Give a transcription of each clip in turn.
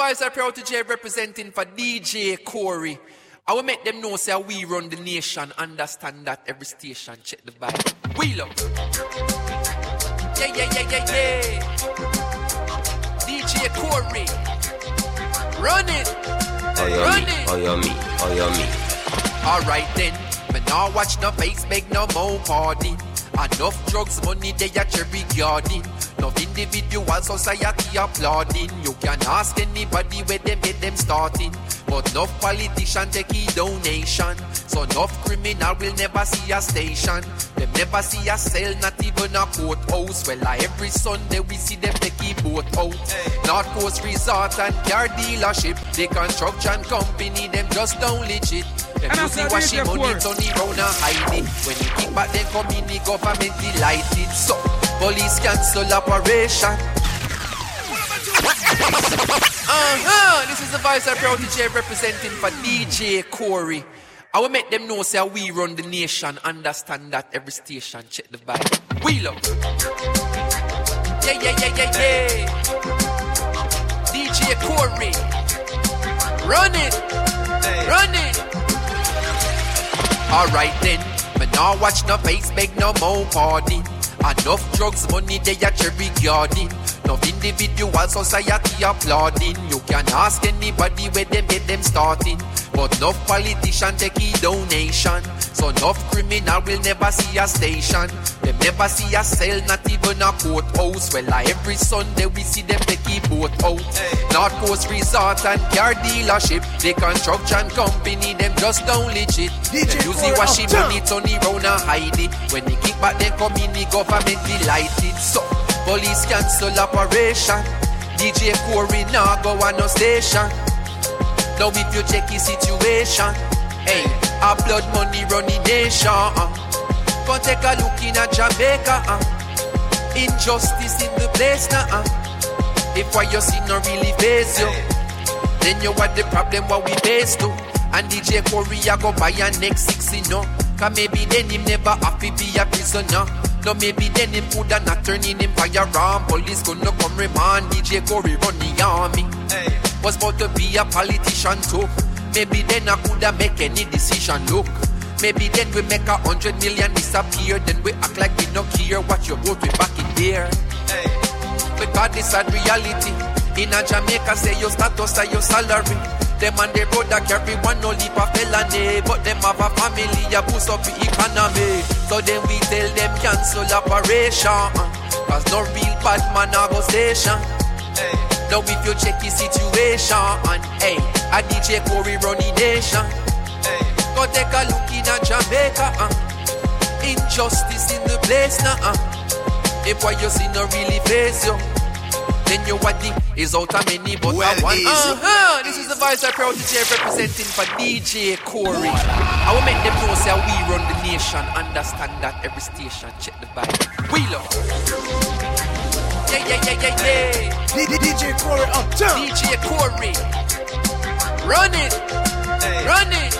voice of Proud J representing for DJ Corey. I will make them know say we run the nation. Understand that every station. Check the vibe. We love. Yeah, yeah, yeah, yeah, yeah. DJ Corey. Run it. Oh, you Run me. it. Oh, you me. Oh, you me. Alright then, me now watch no face, make no more party. Enough drugs, money, they a cherry garden. Enough individual society applauding. You can ask anybody where them get them starting. But enough politician take a donation. So enough criminal will never see a station. Them never see a cell, not even a courthouse. Well, uh, every Sunday we see them take a boat out. North Coast Resort and car dealership. The construction company, them just don't legit. Them And I use the said, washing money, turn it round and hide it. When you kick back, then come in, the government delighted. So, police cancel operation. Uh-huh. This is the voice of DJ representing for DJ Corey. I will make them know say we run the nation. Understand that every station. Check the vibe. We love. Yeah, yeah, yeah, yeah, yeah. DJ Corey. Run it. Run it. Alright then, me now watch no face, beg no more party. Enough drugs, money, they a cherry garden. Enough individual society applauding. You can ask anybody where them get them starting. But enough politician take a donation. So enough criminal will never see a station. Them never see a cell, not even a courthouse. Well, uh, every Sunday we see them take a boat out. North Coast Resort and car dealership. The construction company, them just don't legit. DJ Them use the washing money, turn it round and hide it. When they kick back, they come in, the government delighted. So, police cancel operation. DJ Corey now go on no station. Now if you check his situation, hey, our blood money running nation. Uh. Go take a look in a Jamaica. Uh. Injustice in the place now. Uh. If what you see no really face you, then you what the problem what we face to. And DJ Corey I go buy a next six you know. Cause maybe then him never happy be a prisoner. No, maybe then him coulda not turning him firearm. Police gonna come remand DJ Corey run the army. Was about to be a politician too. Maybe then I coulda make any decision. Look, maybe then we make a hundred million disappear. Then we act like we no care what you vote we back in there. Because this a reality. In a Jamaica, say your status or your salary. Them on the road that carry one no leap of felony. But them have a family, a boost up the economy. So then we tell them cancel operation. Cause no real bad man a go station. Now if you check his situation, and hey, a DJ Corey running nation. Go take a look in a Jamaica. Uh. Injustice in the place now. Uh. If what you see no really face you, then you what the is out of many but Well, I easy. Uh-huh. This is the voice I proud DJ representing for DJ Corey. I will make them know say we run the nation. Understand that every station. Check the vibe. We love. Yeah, yeah, yeah, yeah, yeah. DJ Corey Uptown. DJ Corey. Run it. Run it.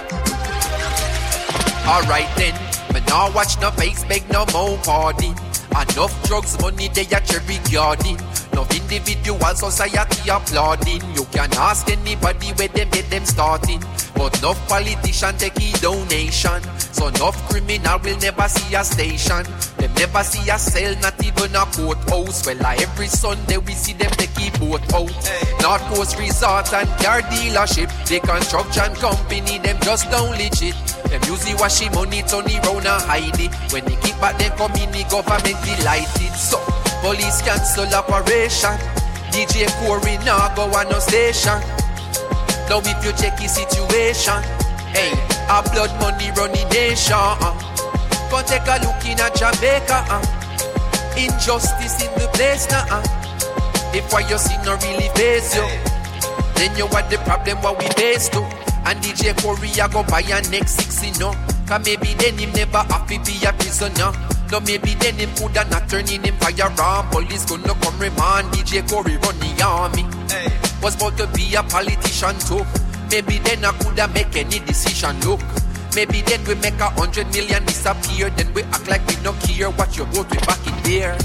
Alright then, me now watch no face, beg no more party. Enough drugs, money, they a cherry garden. Enough individual society applauding. You can ask anybody where them get them starting. But enough politician take a donation. So enough criminal will never see a station. Them never see a cell, not even a courthouse. Well, uh, every Sunday we see them take a boat out. North Coast Resort and car dealership. The construction company, them just don't legit. Them use washing money, round and hide it. When they kick back, them come in, the government delighted. So, police cancel operation. DJ Corey now go on no station. Now if you check his situation, hey, our blood money running nation. Uh. Go take a look in at Jamaica. Uh. Injustice in the place now. Uh. If what you see no really face you, then you what the problem what we face to. And DJ Corey a go buy a next six you know. Cause maybe then him never happy be a prisoner. No maybe then him coulda not turning him firearm. Police gonna come remand DJ Corey run the army. Was about to be a politician too. Maybe then I coulda make any decision. Look, maybe then we make a hundred million disappear. Then we act like we no care what you vote we back in there.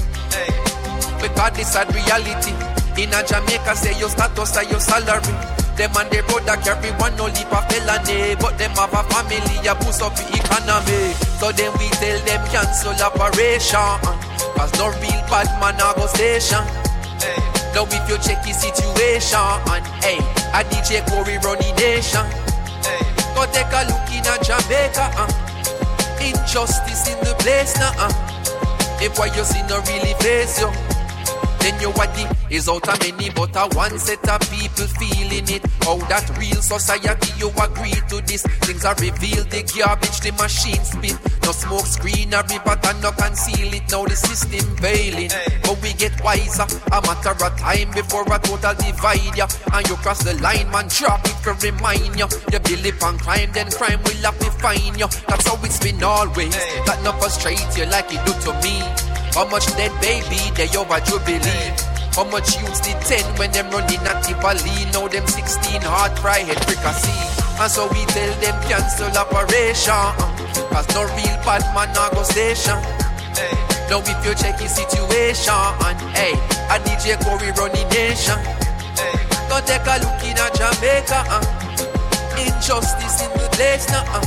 Because this a reality. In a Jamaica, say your status and your salary. Them and their brother carry one no leap of felony But them have a family, a boost up the economy So then we tell them cancel operation Cause no real bad man a go station hey. Now if you check the situation and hey, a DJ Corey running nation hey. Go take a look in a Jamaica uh. Injustice in the place now uh. If what you see no really face then your body is out of many, but a one set of people feeling it. How that real society you agree to this? Things are revealed, the garbage the machine spit. No smoke screen, a river and no conceal it. Now the system failing, but we get wiser. A matter of time before a total divide ya. And you cross the line, man, drop it for remind you. You believe on crime, then crime will have to find you. That's how it's been always. That not frustrate you like it do to me. How much dead baby they over Jubilee? How much youths did 10 when them running at Tivoli? Now them 16 hard fry head fricassee. And so we tell them cancel operation. Cause no real bad man now go station. Now if you check the situation, hey, a DJ Corey running nation. Go take a look in a Jamaica. Uh. Injustice in the place now. Uh.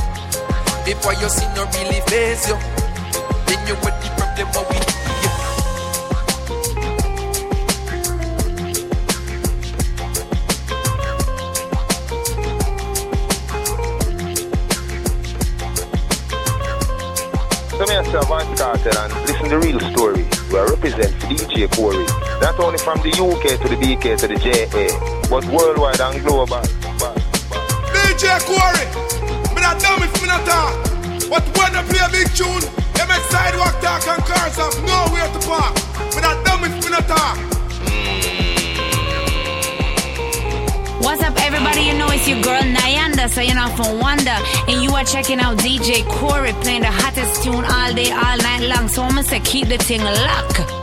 Before you see no really face you, then you with the problem what we So me myself, Vance Carter, and listen to the real story. We represent DJ Corey. Not only from the UK to the BK to the JA, but worldwide and global. DJ Corey, me not dumb if me not talk. But when I play a big tune, they make sidewalk talk and cars have nowhere to park. Me not dumb if me not talk. Hmm. What's up, everybody? You know it's your girl so you're not from Wonder. And you are checking out DJ Corey playing the hottest tune all day, all night long. So I'm gonna say keep the thing locked.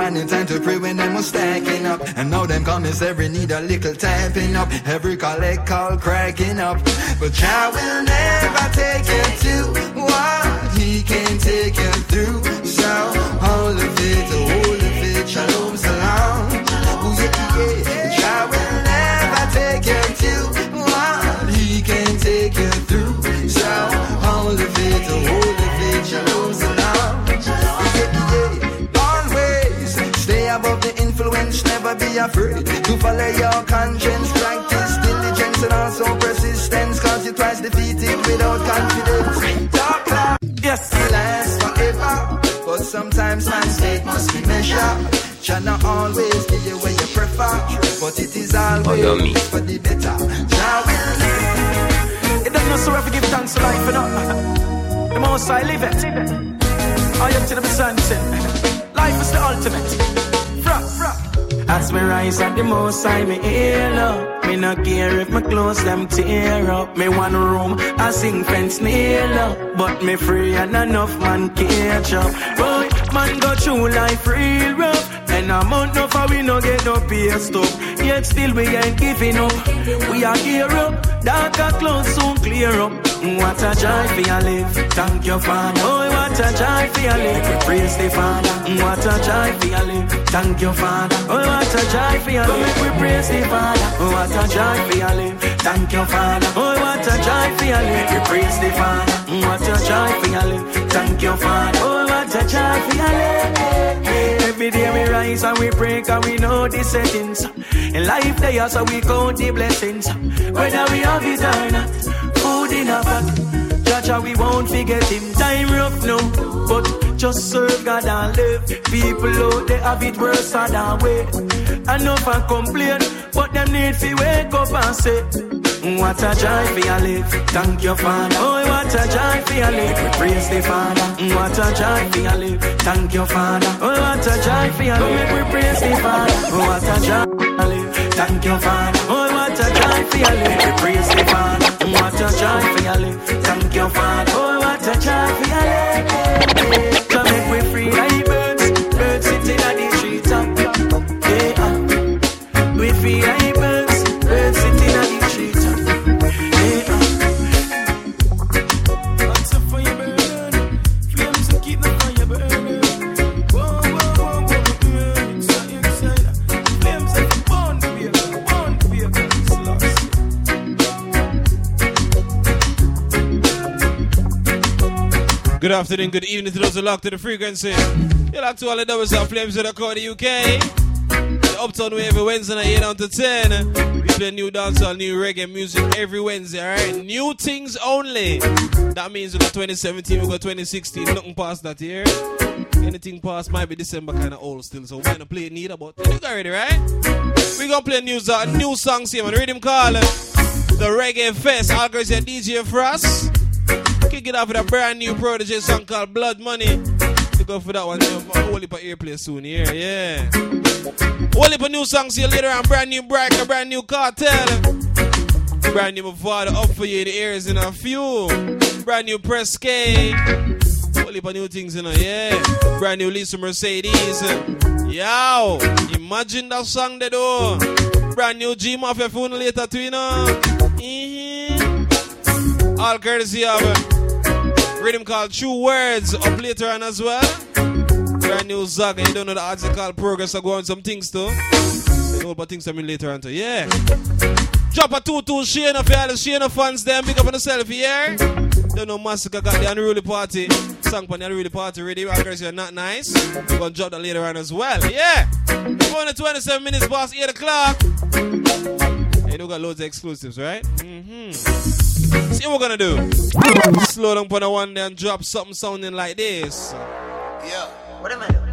Couldn't find the time to pray when them was stacking up. And now them comments every need a little tapping up. Every collect call cracking up. But Jah will never take you to what he can take you through. So all of it, all of it, shalom, salam. Jah will never take you to what he can take you through. So all of it, all influence, never be afraid to follow your conscience. Practice diligence and also persistence, cause you're twice defeated without confidence. Dark cloud, Yes. last forever, but sometimes man's state must be measured. Shall not always give you what you prefer, but it is always for the better. Jah will live. It doesn't know so to give thanks to life, you know. The most I live it. I am to the sunset. Life is the ultimate. Fra, fra. As me rise at the most I me hail up. Me no care if my clothes them tear up. Me one room, I sing fence nail up. But me free and enough man catch up. Boy, man go through life real rough. And a month no for we no get no pay stop. Yet still we ain't giving up. We are gear up. Darker clothes soon clear up. What a joy for your live. Thank you, Father. Oh, what a joy for your live. Praise the Father. What a joy for your live. Thank you, Father. Oh, what a joy for your live. We praise the Father. Oh, what a joy for your live. Thank you, Father. Oh, what a joy for your live. We praise the Father. What a joy for your live. Thank you, Father. Oh, what a joy for your live. Every day we rise and we break and we know the settings. In life they are so we count the blessings. Whether we have it or not, food in a pot. Jaja, we won't forget him. Time rough now, but just serve God and live. People out there have it worse than we. Enough and complain, but them need to wake up and say. What a joy for your live. Thank you, Father. Oh, what a joy for your live. We praise the Father. What a joy for your live. Thank you, Father. Oh, what a joy for your live. We praise the Father. What a joy for your live. Thank you, Father. Oh, what a joy for your live. We praise the Father. What a joy for your live. Thank you, Father. Oh, what a joy for your live. Good afternoon, good evening to those who locked to the frequency. You're locked to all the doubles and flames that are called the UK. The Uptown every Wednesday night, 8 down to 10. We play new dancehall, new reggae music every Wednesday, alright? New things only. That means we got 2017, we got 2016, nothing past that year. Anything past might be December kind of old still, so we're gonna play it neither, but you got ready, right? we gonna play new, uh, new songs here, man. Rhythm call uh, The Reggae Fest. Here, DJ Frost. It off with a brand new Protoje song called Blood Money. To go for that one, whole heap of airplay soon here, yeah. Whole heap of new songs here later on, brand new Breaker, brand new Kartel. Brand new Mavado up for you, the ears in a few. Brand new Press K. Heap of new things in a yeah. Brand new Lisa Mercedez. Yo, imagine that song they do. Brand new G Mafia phone later too, you know. Mhm. All courtesy of uh, rhythm called True Words up later on as well. Brand new Zag, and you don't know the article Progress. I go on some things too. You know about things I mean later on too. Yeah. Drop a 2 2 Shana for all the Shana fans, them. Big up on yourself here. Don't know Massacre got the unruly party. Song for the unruly party ready. Girls, you're not nice. We're gonna drop that later on as well. Yeah. We're going to 27 minutes past 8 o'clock. Hey, you got loads of exclusives, right? Mm-hmm. See what we're gonna do. Slow down for the one day and drop something sounding like this. Yeah. What am I? doing?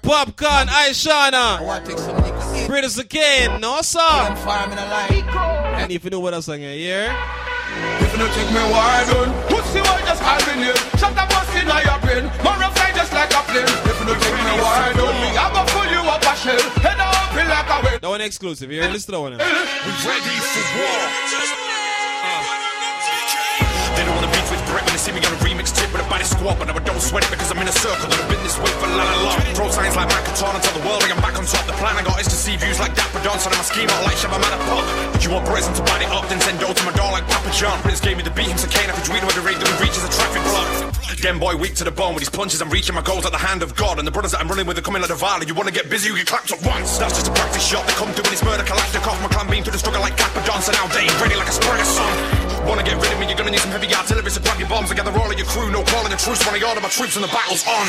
Popcaan, Aishana. I want to take some niggas in. British again, no sir. I'm farming a line. I need to know what else song here, yeah? If you don't take me wide on, pussy why just hibernate. Shut up, bust in your brain. More fly just like a plane. If you don't take me wide on, me I go pull you up a shell. Head up like a wind. That one exclusive, here. Listen to that one. now. We ready for war. They don't wanna beef with Brett when they see me on a remix tip with a body squad, but I don't sweat it because I'm in a circle that I've been this way for la la la. Throw signs like Makaton and tell the world I'm back on top. The plan I got is to see views like Dapper Don, so I'm a scheme not like Shabba Pop. If you want present to body up, then send dough to my door like Papa John. Prince gave me the beat, him so Kane, I could read where the rate that he reaches a traffic block. Dem boy weak to the bone with his punches, I'm reaching my goals at the hand of God. And the brothers that I'm running with are coming like the valley. You wanna get busy, you get clapped up once. That's just a practice shot. They come doing this murder, Kalashnikov. My clan been through the struggle like Dapper Johnson. Now they ready like a Spurger song. Wanna get rid of me, you're gonna need some heavy artillery, so grab your bombs and gather all of your crew. No calling a truce when I order my troops and the battle's on.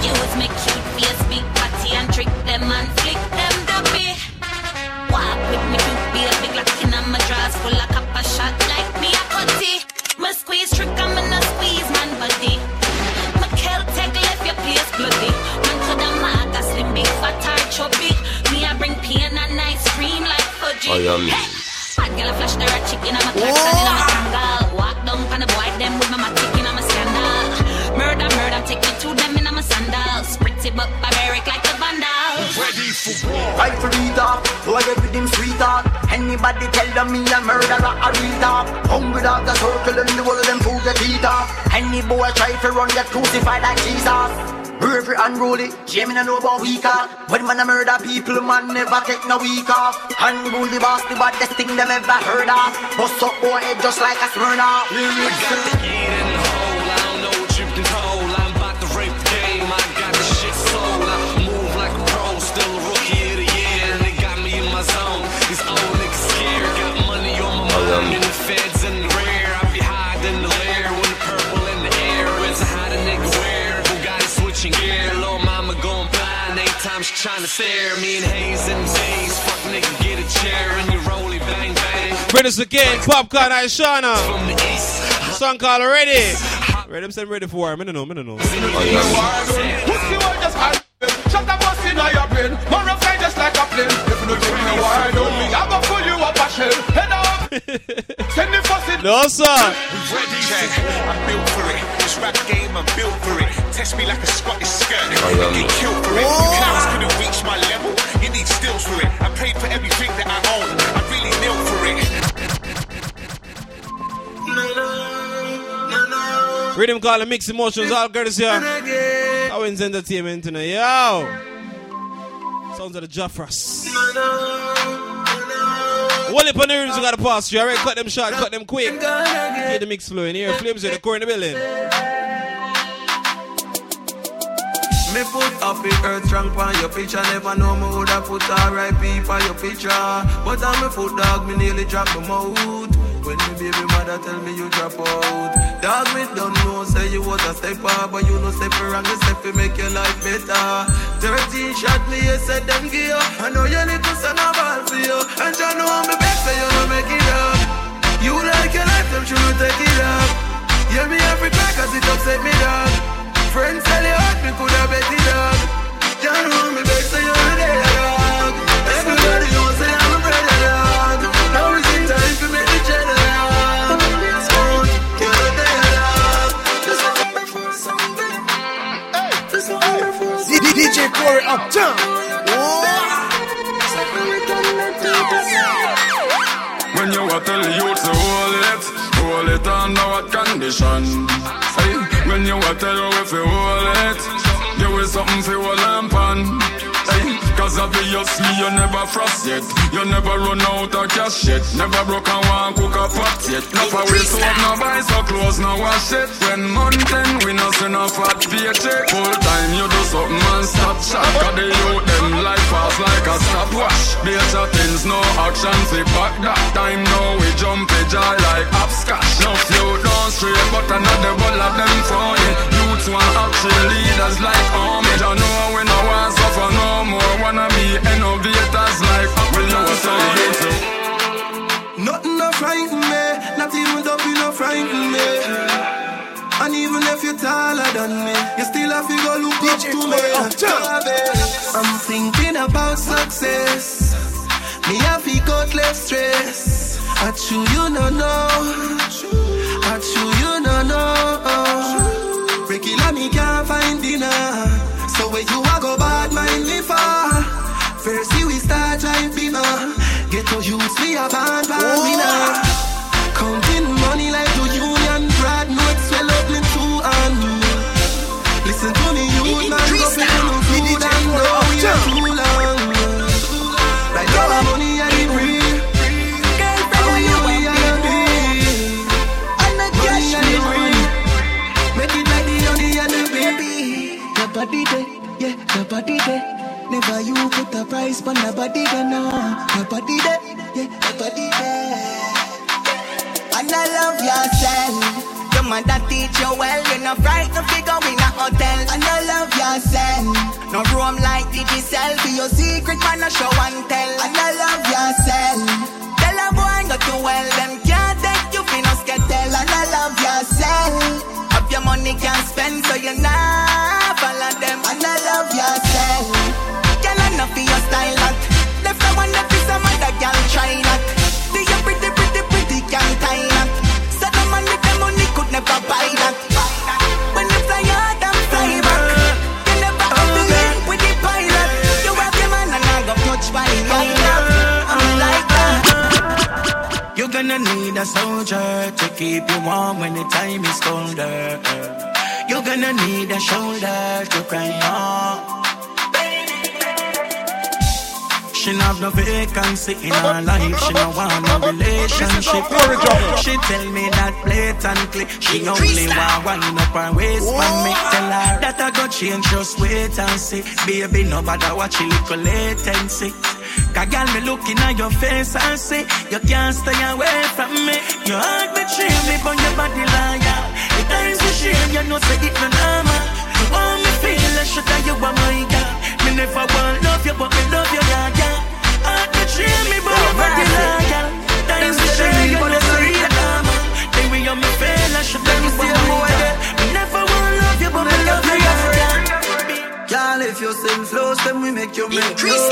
Use me cute face, big party and trick them and flick them dopey. Walk with me cute beard, big like in my drawers full of copper shot like me a cutty. My squeeze trick, I'm in a squeeze man body. My Celtic left your place bloody. Man coulda mad, a slim big fat or chubby. Me I bring pain and I scream like fudgy. Oh, yeah, me. Hey, Bad girl a flash the red chicken, I'm a clock, stand in a tangle. Walk down on the boy, them with my matic in a scandal. Murder, murder, take me to them in I'm a sandals. Spritz it up, barbaric like a vandal. Ready for war. Rifle read up, so I get with him sweet talk. Anybody tell them me I'm a murderer, a read up. Hungry dog, the circle and the world, them food get eat up. Any boy try to run, get crucified like Jesus. Bravery unruly, Jamie no know about weak off. When man a murder people, man never take no week off. Unruly boss, the baddest thing them ever heard of. Bust up boy head just like a Smyrna. I don't know time she trying to stare. Me and Hayes and Days. Fuck nigga, get a chair and you roll it bang bang. Bring us again, Popcaan and Shana. From the east. Song called Ready. Ready, I'm saying ready for war. I don't know, I don't know. Oh, Pussy why just hibernate. Shut up, bust in your brain. More fly just like a plane. If you don't take me wide on me, I go pull you up a shell. Head up, send the fussy. No, sir. Ready, check. I'm built for it. This rap game, I'm built for it. Test me like a Scottish skirt. Oh, you get killed for it. Clowns couldn't reach my level. You need stills for it. I paid for everything that I own. I really knelt for it. Rhythm call and mix emotions, all girls here. Owens Entertainment tonight, yo. Sounds of the Jaffras. One up on the rooms, we got to pass through. Alright, cut them short, cut them quick. Get the mix flowing here. Flames in the core in the building. Me put up the earth strong on your picture. Never know me woulda put R.I.P. for your picture. But I'm a foot dog, me nearly drop my mouth. When me baby mother tell me you drop out. Dog, me don't know, say you was a stepper. But you know step wrong, you step make your life better. 13 shot me, you said them you. I know you little son of ball for you. And you know I'm the best, so you know make it up. You like your life, them should take it up. Yeah, me every cause it upset me, dog. Friends tell you hurt me, coulda bet it dog. You know me best, so you're there, dog. Everybody knows say I'm a brother, dog. Now is the time to make the cheddar, dog. Soon, you're there, dog. Just like a for something. Just like a for something. DJ Corey Uptown. When you are tell the youth to hold it, hold it under what condition? Hey, when you are tell you if you hold it, give it something for hold lamp on. Cause obviously you never frost yet, you never run out of cash yet, never broke and one cook a pot yet. No for we so no buy so clothes, no wash it. When month end we no send a fat paycheck. Full time you do something and stop shot. Cause the youth them life fast like a stopwatch. Data things no action fi back that time now we jump a jar like hopscotch. No flow don't straight but another ball of them phony. Youths want action leaders like army. You know we Wanna be innovators like when you was so youth. Nothing no frighten me, not even dumpy no frighten me. And even if you're taller than me, you still have to go look up to me. I'm thinking about success. Me have to cut less stress. I chew you no know. I chew you no know. Ricky, let me can't find dinner. So where you a go bad put a price on the body there, no. Yeah, your body there. And I love yourself. Your mother teach you well. You're not frightened to go in a hotel. And I love yourself. No room like Digicel. Be your secret man, a show and tell. And I love yourself. Tell a boy go to well. Them soldier to keep you warm when the time is colder. You're gonna need a shoulder to cry on. She not have no vacancy in her life. She no want no relationship. She tell me that blatantly. She only want wind up her waist. But me tell her that I got change. Just wait and see. Baby, No nobody watch a little latency. Cause girl, me looking at your face and say You can't stay away from me. Your heart betray me, but your body liar. The times you shame, you know say it no normal You want me feel like shit that you are my girl Me never want love you, but me love you, yeah, yeah. Heart betray me, but your body liar Girl, if you sing flows, then we make you make close.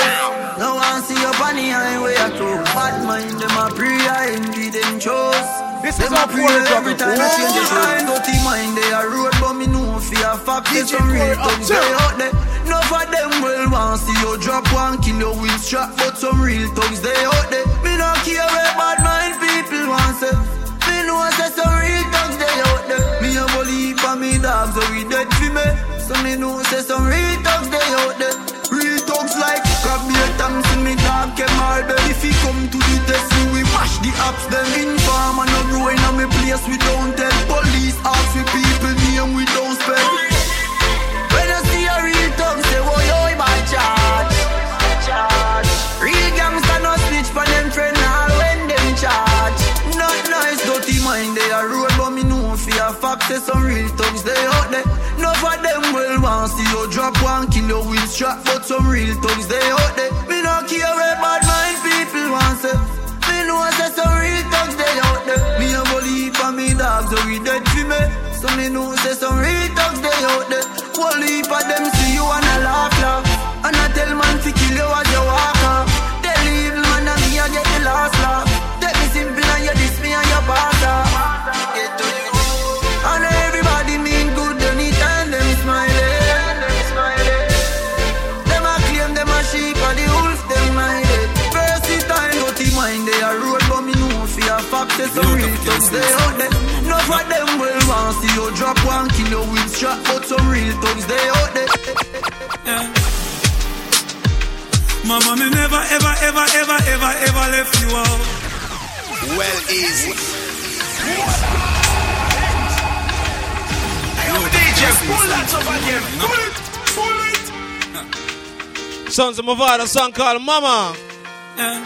No one see you on the highway at all. Bad mind, them a pray, I envy them chose. This them is a our pray poor every time I change the oh. line. Dirty mind, they a road, but me know for a fact there's some real thugs they out there. No for them will want see you drop one kilo with strap, but some real thugs they out there. Me no care where bad mind people want say. Me know say some real thugs they out there. Me a believe for me dogs, so we dead for me. So me know say some real thugs they out there. Real thugs like Kabir Thompson, me dog Kem Marble. If he come to the test, we mash the apps. Them inform and no growing on me place. We don't tell police, ask we people say some real thugs they out there. No for them will want see you drop one kilo with strap, but some real thugs they out there. Me no care where bad mind people want say. Me know say some real thugs they out there. Me a believe for me dogs, so we dead for me. So me know say some real thugs they out there. Whole of them see you and a laugh laugh. And I tell man to kill you as you kilo with but some real thugs they out there. Yeah. Mama, me never, ever, ever, ever, ever, ever left you out. Well, easy. Yo, DJ, pull that over here. Pull it, pull it. Sons of Mavado, song called Mama. Yeah.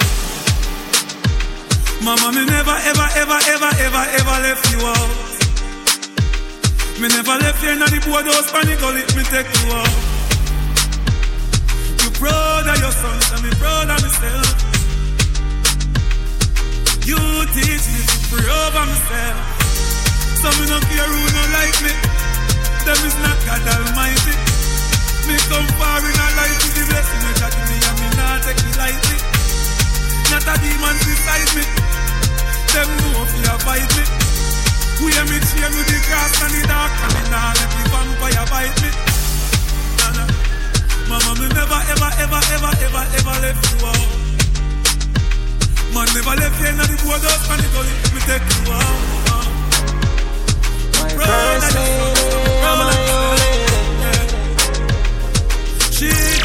Mama, me never, ever, ever, ever, ever, ever left you out. Me never left you in the boardhouse, panic, let me take you out. You proud your sons, and me proud myself. You teach me to pray over myself. Some me no care who no like me. Them is not God Almighty. Me come far in a life with the blessing you got me, and me not take it lightly. Not a demon beside me. them know if you bite me. We me chain with the grass and the dark, and me nah let the vampire bite me. Nah, nah. Mama, me never, ever, ever, ever, ever, ever left you out. Man never left you in the borders, and it only me take you out. My first lady, my only She is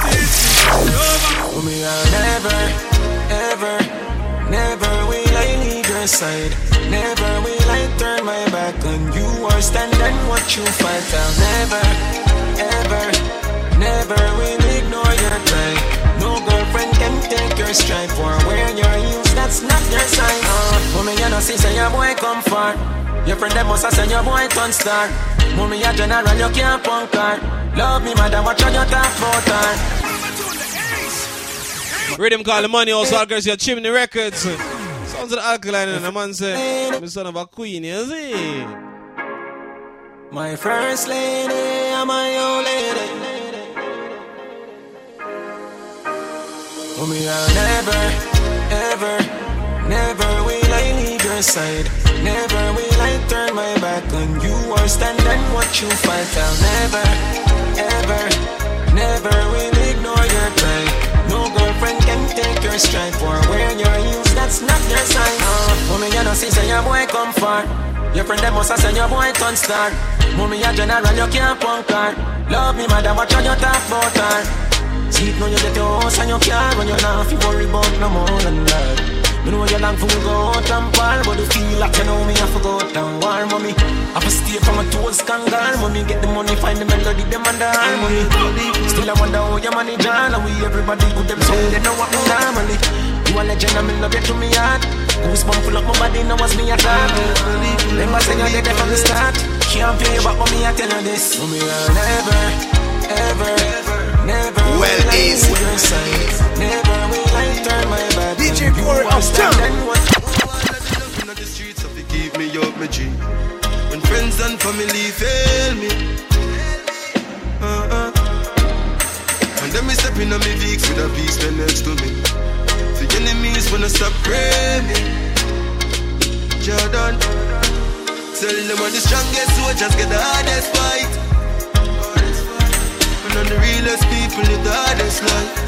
Oh, me, I'll never, ever, never side. Never will I turn my back on you or stand and watch you fight. I'll never, ever, never will ignore your cry. No girlfriend can take your stripe or wear your heels. That's not your sign. Uh, mommy, you know, see, say your boy come far. Your friend them must have send your boy turn star. Mommy, a general, you can't punk her. Love me, madam, watch on your talk about her. Rhythm call the money also girls your chimney records. Sounds of alkaline and the man say, I'm son of a queen, you see? My first lady, I'm my old lady. Me, I'll never, ever, never will I leave your side. Never will I turn my back on you or stand and watch you fight. I'll never, ever, never will ignore your cry. Take your stripe or wear your heels. That's not your sign. Uh, mommy, you know, see, say your boy come far. Your friend them must have send your boy turn star. Mommy, a general, you can't punk her. Love me, madam, watch on your talk about her. See now you get your house and your car When you're not fi worry about no more than that Me know you long for we go out and ball But you feel like you know me I forgot and war Mommy, I for stay from a toes kangal Mommy, get the money, find the melody, them and the harmony. Still I wonder how you manage all And we everybody good them song They know what me normally. You a legend and me love you to me heart Goosebump full up my body, now was me a talk Remember saying you're there from the start. Can't pay back, but me I tell you this. Mommy, I'll never, ever, never Well will easy. leave your side. Never will I turn my back DJ on you Corey, I'm stand down. and watch in the streets of it keep me up my G. When friends and family fail me. Uh-uh. And then me step in on me Vicks with a peace pen next to me. The enemies wanna stop praying me. Jordan. Tell them I'm the strongest soldiers get the hardest fight. I'm the realest people live the hardest life.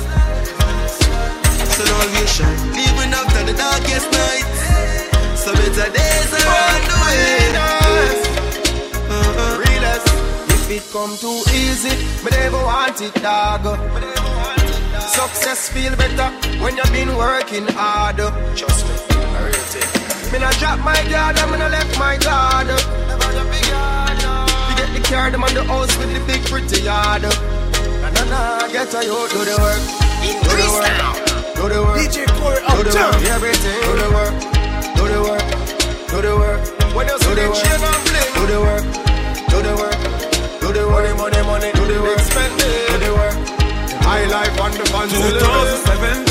So now we shine, even after the darkest night. So better days are on the way. Uh-uh. Realest. If it come too easy, me never want it, dog. Success feel better when you've been working hard. Trust me, I real thing. Me not drop my guard, me not left my guard. You get the car, them on the house with the big pretty yard. Na na na, get a you do the work. Do the work. Do the work. DJ Corey, Do the uptown. work. Everything. Do the work. Do the work. Do the work. When you see the chain and bling. Do the work. Do the work. Do the work. Money, money, money. Do the work. Spend it. Do the work. High life on the fans. 2017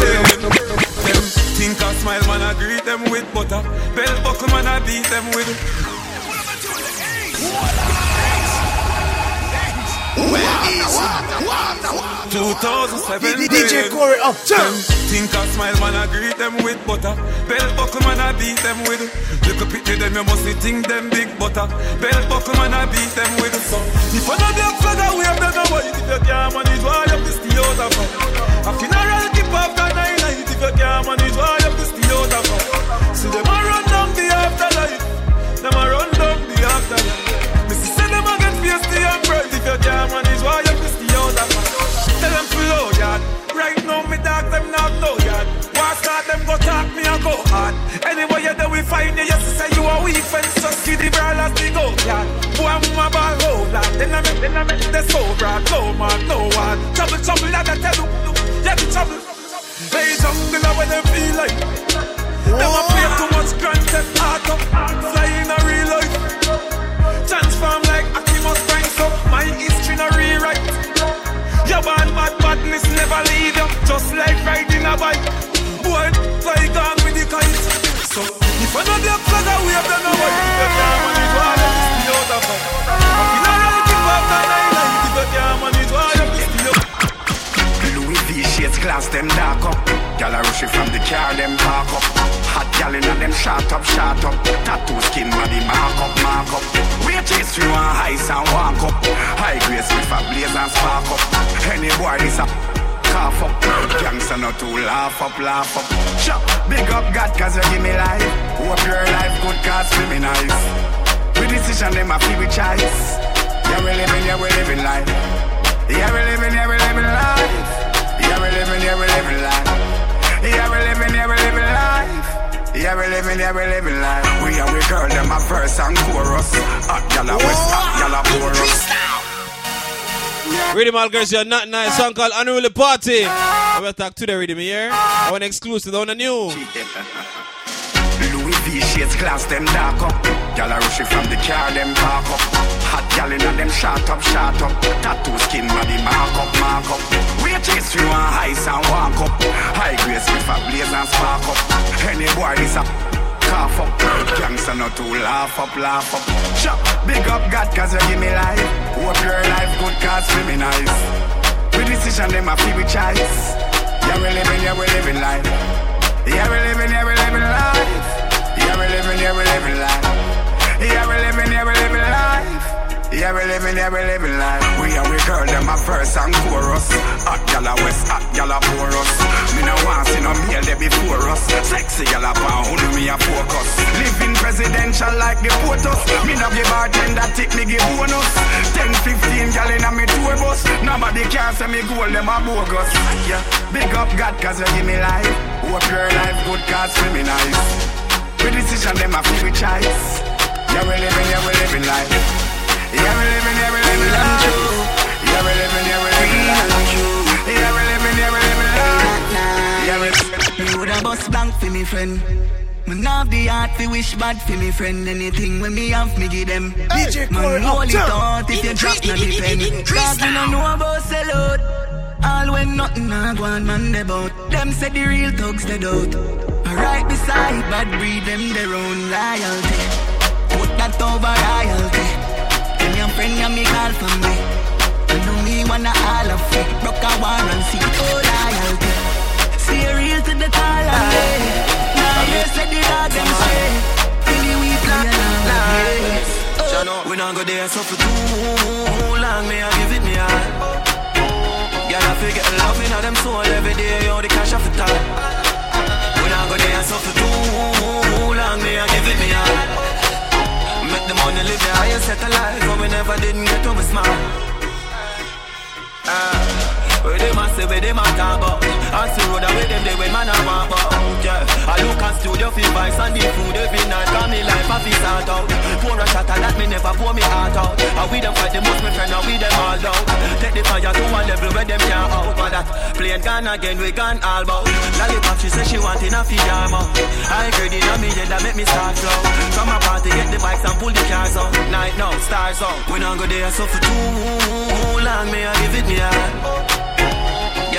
Them think I smile man I greet them with butter Bell buckle man I beat them with Well easy. 2017 DJ Corey, uptown. Them think I smile man I greet them with butter. Bell buckle man I beat them with Little pity them you must think them big butter. Bell buckle man I beat them with so If I know black flag I wave them white If you can't manage why have to stay out A funeral keep after nine night If you can't manage why have to stay out See them a run down the afterlife. Them a run down the afterlife a get feisty and If you can't manage why you stay out of it Tell them to low yard. Right now me dog them not low yard. Why start them go talk me and go hard? Anyway you there we find you Yes say you a weak fence. Just see the brawlers the go yard. Boy I'm a ball hold lad. Then I make, then I make the so broad No man no one. Trouble trouble lad I tell you. Yeah the trouble Hey jungle I when they feel like Them a play too much Grand Theft Auto. Fly a Boy, fly gone with the kite So, if I know black flag I wave them away If you can't manage why you stay out of it If you not keep up the nine night If you can't manage why you stay out Louis V shades glass them dark up. Gal a rush from the car, them park up. Hot gal in them shot up, shot up. Tattoo skin body mark up, mark up. Wait chase you on ice and walk up. High grade with a blaze and spark up. Any boy this a cough up. Gangsta not to laugh up, laugh up. Chop, big up God cause you give me life. Hope your life good cause for me nice. With decision them a feel with choice. Yeah we living, yeah we living life. Yeah we living, yeah we living life. Yeah we living, yeah we living life. Yeah we living, yeah we living life. Yeah, we living, yeah, we living life. We are we girl, them a verse and chorus. Hot gal a west, hot gal a chorus. Rhythm all girls, you're not nice. Song called Unruly Party. I will talk to the rhythm here. I want exclusive on the new. Louis V shades glass them dark up. Gal a rush it from the car them park up. Hot gal inna them shot up, shot up. Tattoo skin body mark up, mark up. We chase you on ice and walk up. High grade with a blaze and spark up. Any boy is a cough up. Gangsta not to laugh up, laugh up. Chop, big up God cause you give me life. Hope your life good cause for me nice. With decision them a feel choice. Yeah we living, yeah we living life. Yeah we living, yeah we living life. Yeah we living, yeah we living life. Yeah we living, yeah we living life. Yeah we living, yeah we living life. We are we girl them a verse and chorus. Hot gal a west, hot gal a chorus. Me no want see no male there before us. Sexy gal a pound, me a focus. Living presidential like the POTUS. Me no give bartender tip, me give bonus. 10, 15 gal in a me tour bus. Nobody can say me goal them a bogus. Yeah, big up God cause you give me life. Hope your life good cause me nice. With decision them a with choice. Yeah we living, yeah we living life. Friend. Me nah have the heart fi wish bad for me friend. Anything when me have, me give them. DJ Man, hold it out if you drop no depend. Cause me no know about sell out. All when nothing a go on man they bout. Them say the real thugs they out. Right beside bad breed them their own loyalty. Put that over royalty. Friend and me call for me. I know me wanna all of it. Broke a war and see oh loyalty. Real to the call and day. Now you said the dog them say. Really we plan We not go there so for too long. Me I give it me all. Girl, I get love in them soul every day. Yo, the cash off the top. We not go there so for too long. Me I give it me all. The money live the higher set of but we never didn't get to be smart. Ah. Where them a say, where them a talk about? I see road away them they when man a walk about. Yeah, I look at studio feel vibes and the food every night. Call me life a fi sort out. Pour a shot of that me never pour me heart out. I we them fight the most, my friend, and we them all out. Take the fire to a level where them can't out. But that plane gone again, we gone all bout Lollipop, she say she want in a out I heard it on me head that make me start flow From a party, get the bikes and pull the cars out. Night now, stars out. We not go there so for too long, me I give it me Girl,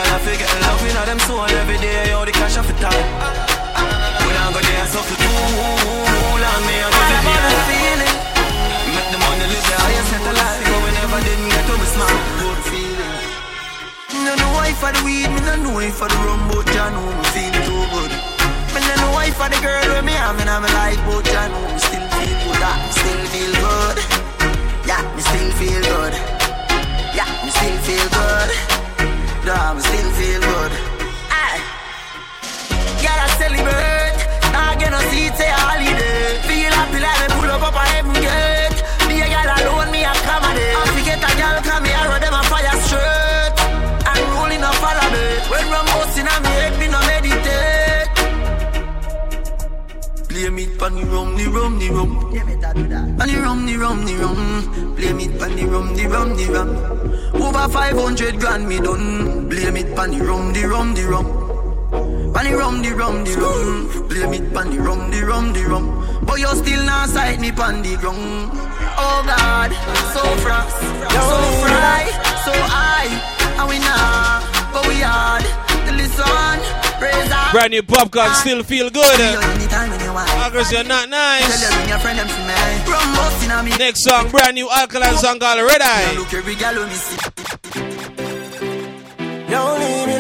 I feel get love in them soul every day, yo, the cash off the top. We don't go there so for too long, me, I give it me a feeling. Make the money live the highest set life, but we never didn't get to be smart. Good feeling. Me no know why for the weed, me no know why for the rum, but ya know me feel too good. Me no know why for the girl with me having in my life, but ya know me still feel good. Ah, me still feel good. Yeah, me still feel good. Yeah, me still feel good. Me still feel good. Aye. Girl, I celebrate. Now get no seat, say holiday. Feel happy like me pull up up a heaven gate. Pan the rum, the rum, the rum. And the rum, the rum, the rum. Play me pan the rum, the rum, the rum. Over 500 grand me done. Blame it pan the rum, the rum, the rum. Pan the rum, the rum, the rum. Blame it pan the rum, the rum, the rum. But you still not sight me pan the rum. Oh God, so frost, so fry, so high, and we nah, but we hard. The listen. Brand new Popcaan still feel good. Because you're not nice. Next song, brand new alkaline song called Red Eye. Leave me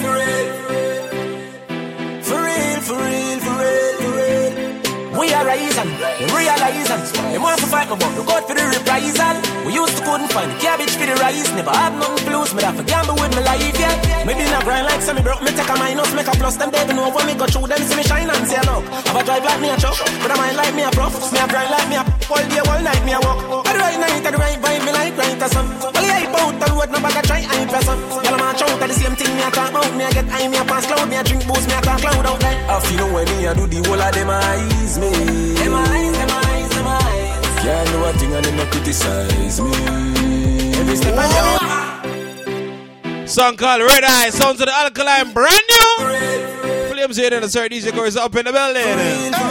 for real, for real, for real, for real rise and them realize and them want to fight me, but look out for the reprisal. We used to couldn't find the cabbage for the rice, never had nothing to lose, me that for gamble with my life, yeah. Maybe not grind like some me broke, me take a minus, make a plus, them they know when me go through them, see me shine and say look. Have a drive like me a truck, but I mind like me a prof, me a grind like me a all day, all night me a walk. At the right night, at the right vibe, me like right or some. Well, yeah, out the road, no bother try hype or some. Y'all a march out at the same thing, me a talk about, me a get high, me a pass cloud, me a drink booze, me a talk cloud out there. I feel when me a do the whole of them eyes me. Them eyes, them eyes, them eyes. Can't do a thing and them no criticize me. Every step I Song called Red Eye, sounds of the alkaline, brand new. Flames here in the sir DJ Corey is up in the building. Increase now.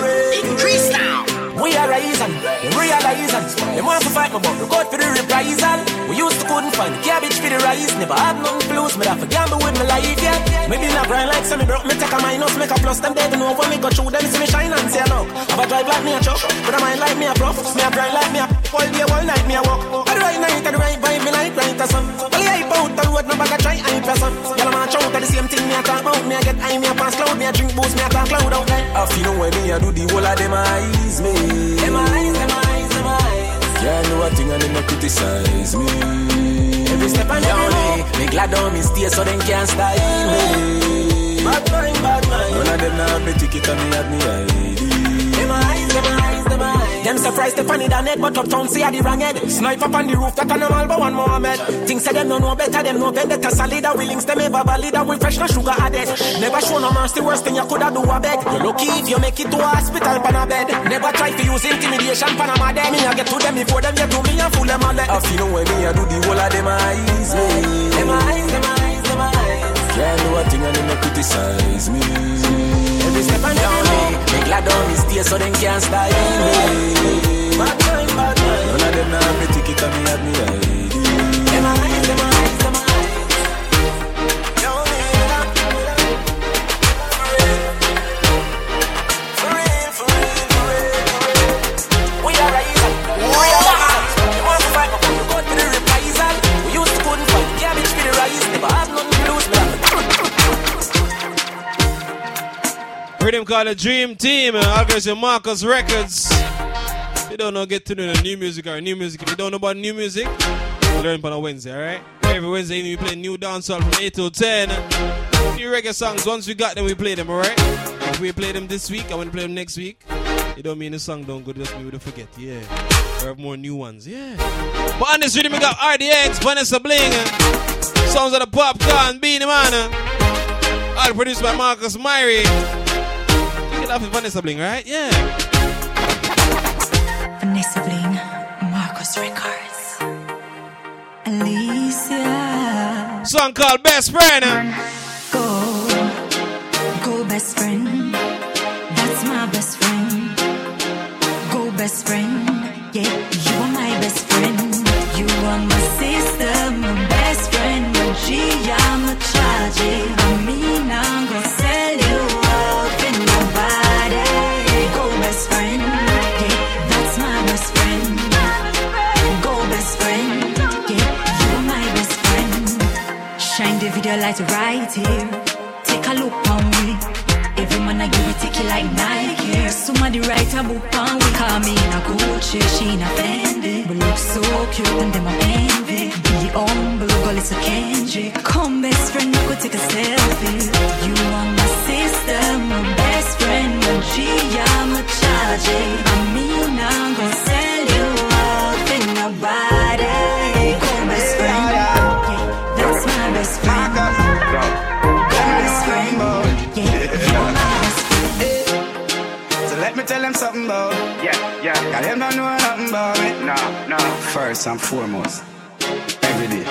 We are rising, and them want to fight me, but look out for the reprisal. We used to couldn't find cabbage for the rice, never had nothing to lose, me that for gamble with my life, yeah. Maybe not grind like some me broke, me take a minus, make a plus, them dead know when me go through them, see me shine and say look. Have a drive like me a truck, but I mind like me a prof, me a grind like me a all day, all night me a walk. The right night, the right vibe, me like right or some. Well, yeah, out the road, no bag a try hype or some. Y'all a march out the same thing, me a talk about, me a get high, me a pass cloud, me a drink booze, me a talk cloud out there. I feel when me a do the whole of them eyes me. Them eyes, them eyes, them eyes. Can't do a thing and them no criticize me. Every step I down, me glad on me stay so them can't style me. Bad mind, bad mind. None of them now have me ticket and me have me ID. Them surprised the funny than head, but uptown see a the wrong head. Snipe up on the roof, that a normal but one Mohammed. Things say them no know better, them know vendetta solid. We links them ever valid, we fresh no sugar added. Never show no mercy, worst thing you coulda do a beg. You lucky if you make it to a hospital pan a bed. Never try to use intimidation pan a mad Me I get to them before them get to me and fool them all let. I feel when me I do the whole of them eyes me. Them eyes, them eyes, them eyes. Can't do a thing and them no criticize me. Every step I down me, me glad on me stay so them can't style me. Bad mind, bad mind. None of them now have me ticket and me have me ID. Rhythm called the Dream Team, uh, August and Marcus Records. If you don't know, get to know the new music or new music. If you don't know about new music, learn on a Wednesday, alright? Every Wednesday we play new dancehall from 8 to 10. New reggae songs, once we got them, we play them, alright? If we play them this week, I want to play them next week. It don't mean the song don't go, just me to forget, yeah. We have more new ones, yeah. But on this rhythm, we got RDX, Vanessa Bling, uh, Sounds of the Popcaan, Beenie Man. uh, All produced by Marcus Myrie. Off with Vanessa Bling, right? Yeah. Vanessa Bling, Marcus Records. Alicia. Song called Best Friend. Go, go, best friend. That's my best friend. Go, best friend. Yeah, you are my best friend. You are my sister, my best friend. She, I'm a charge. Shine the video light right here. Take a look on me. Every man I give it ticky like Nike. Somebody write a book on we. Call me in a Gucci, she in a Fendi. We look so cute and them a envy. Be humble, girl, it's a Kenji. Come, best friend, we could take a selfie. You are my sister, my best friend. When she, I'm a charge. I mean, I'm gonna sell First and foremost. Every day.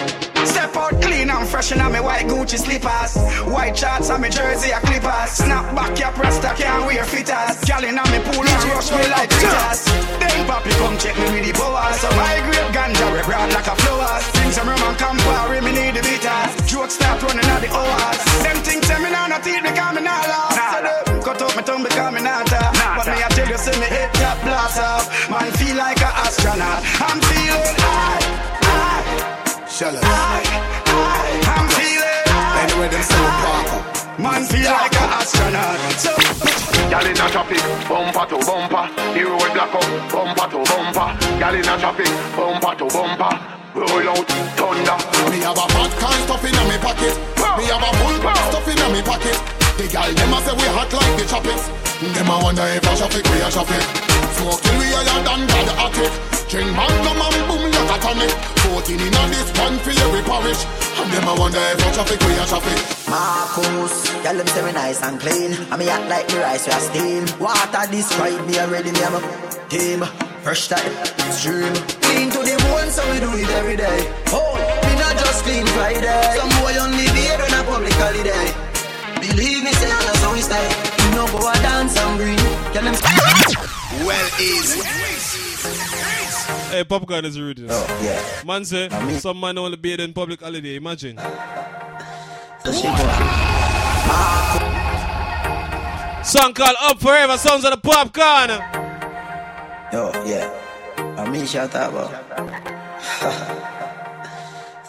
Step out clean and fresh in my white Gucci slippers. White shorts and my jersey a clippers. Snap back your rasta can't wear fitters. Girl in me pool and rush me like critters Then papi come check me with the powers. So my grape ganja we broad like a flowers Things some rum and Campari me need the bitters Jokes start running at the hours. Them things tell me now not teeth because me not laugh. So them cut out my tongue because me not But me I tell you say me head top blast off Man feel like astronaut I'm feeling high, high Shut up. I'm feeling Anyway, them say we park up. Man feel like an astronaut So Gal in a traffic, bumper to bumper. The road block up, bumper to bumper. Gal in a traffic, bumper to bumper. Roll out, thunder. Me have a fat can stuff in me pocket. Me have a full stuff in me pocket. The gal dem a say we hot like the tropics. Dem a wonder if I'm a traffic we a traffic. Smoking we higher than God attic. Drink magnum and boom like a tonic. Fourteen in a this one for every parish. And them a wonder if a traffic we a traffic. Marcus, girl them say me nice and clean. And me act like me rice with a steam. Water describe me already, me a team. Fresh type, stream. Clean to the bone, so we do it every day. Oh, me not just clean Friday. Some boy only beer on a public holiday. Believe me, say I know so we stay. You know go a dance and green. Girl them. Well easy. Hey, Popcaan is rude. You. Oh, yeah. Man say, some man only bathe in public holiday. Imagine. So she go. Song called Up Forever, sounds of the Popcaan. Yo, yeah. I mean, shut up, bro.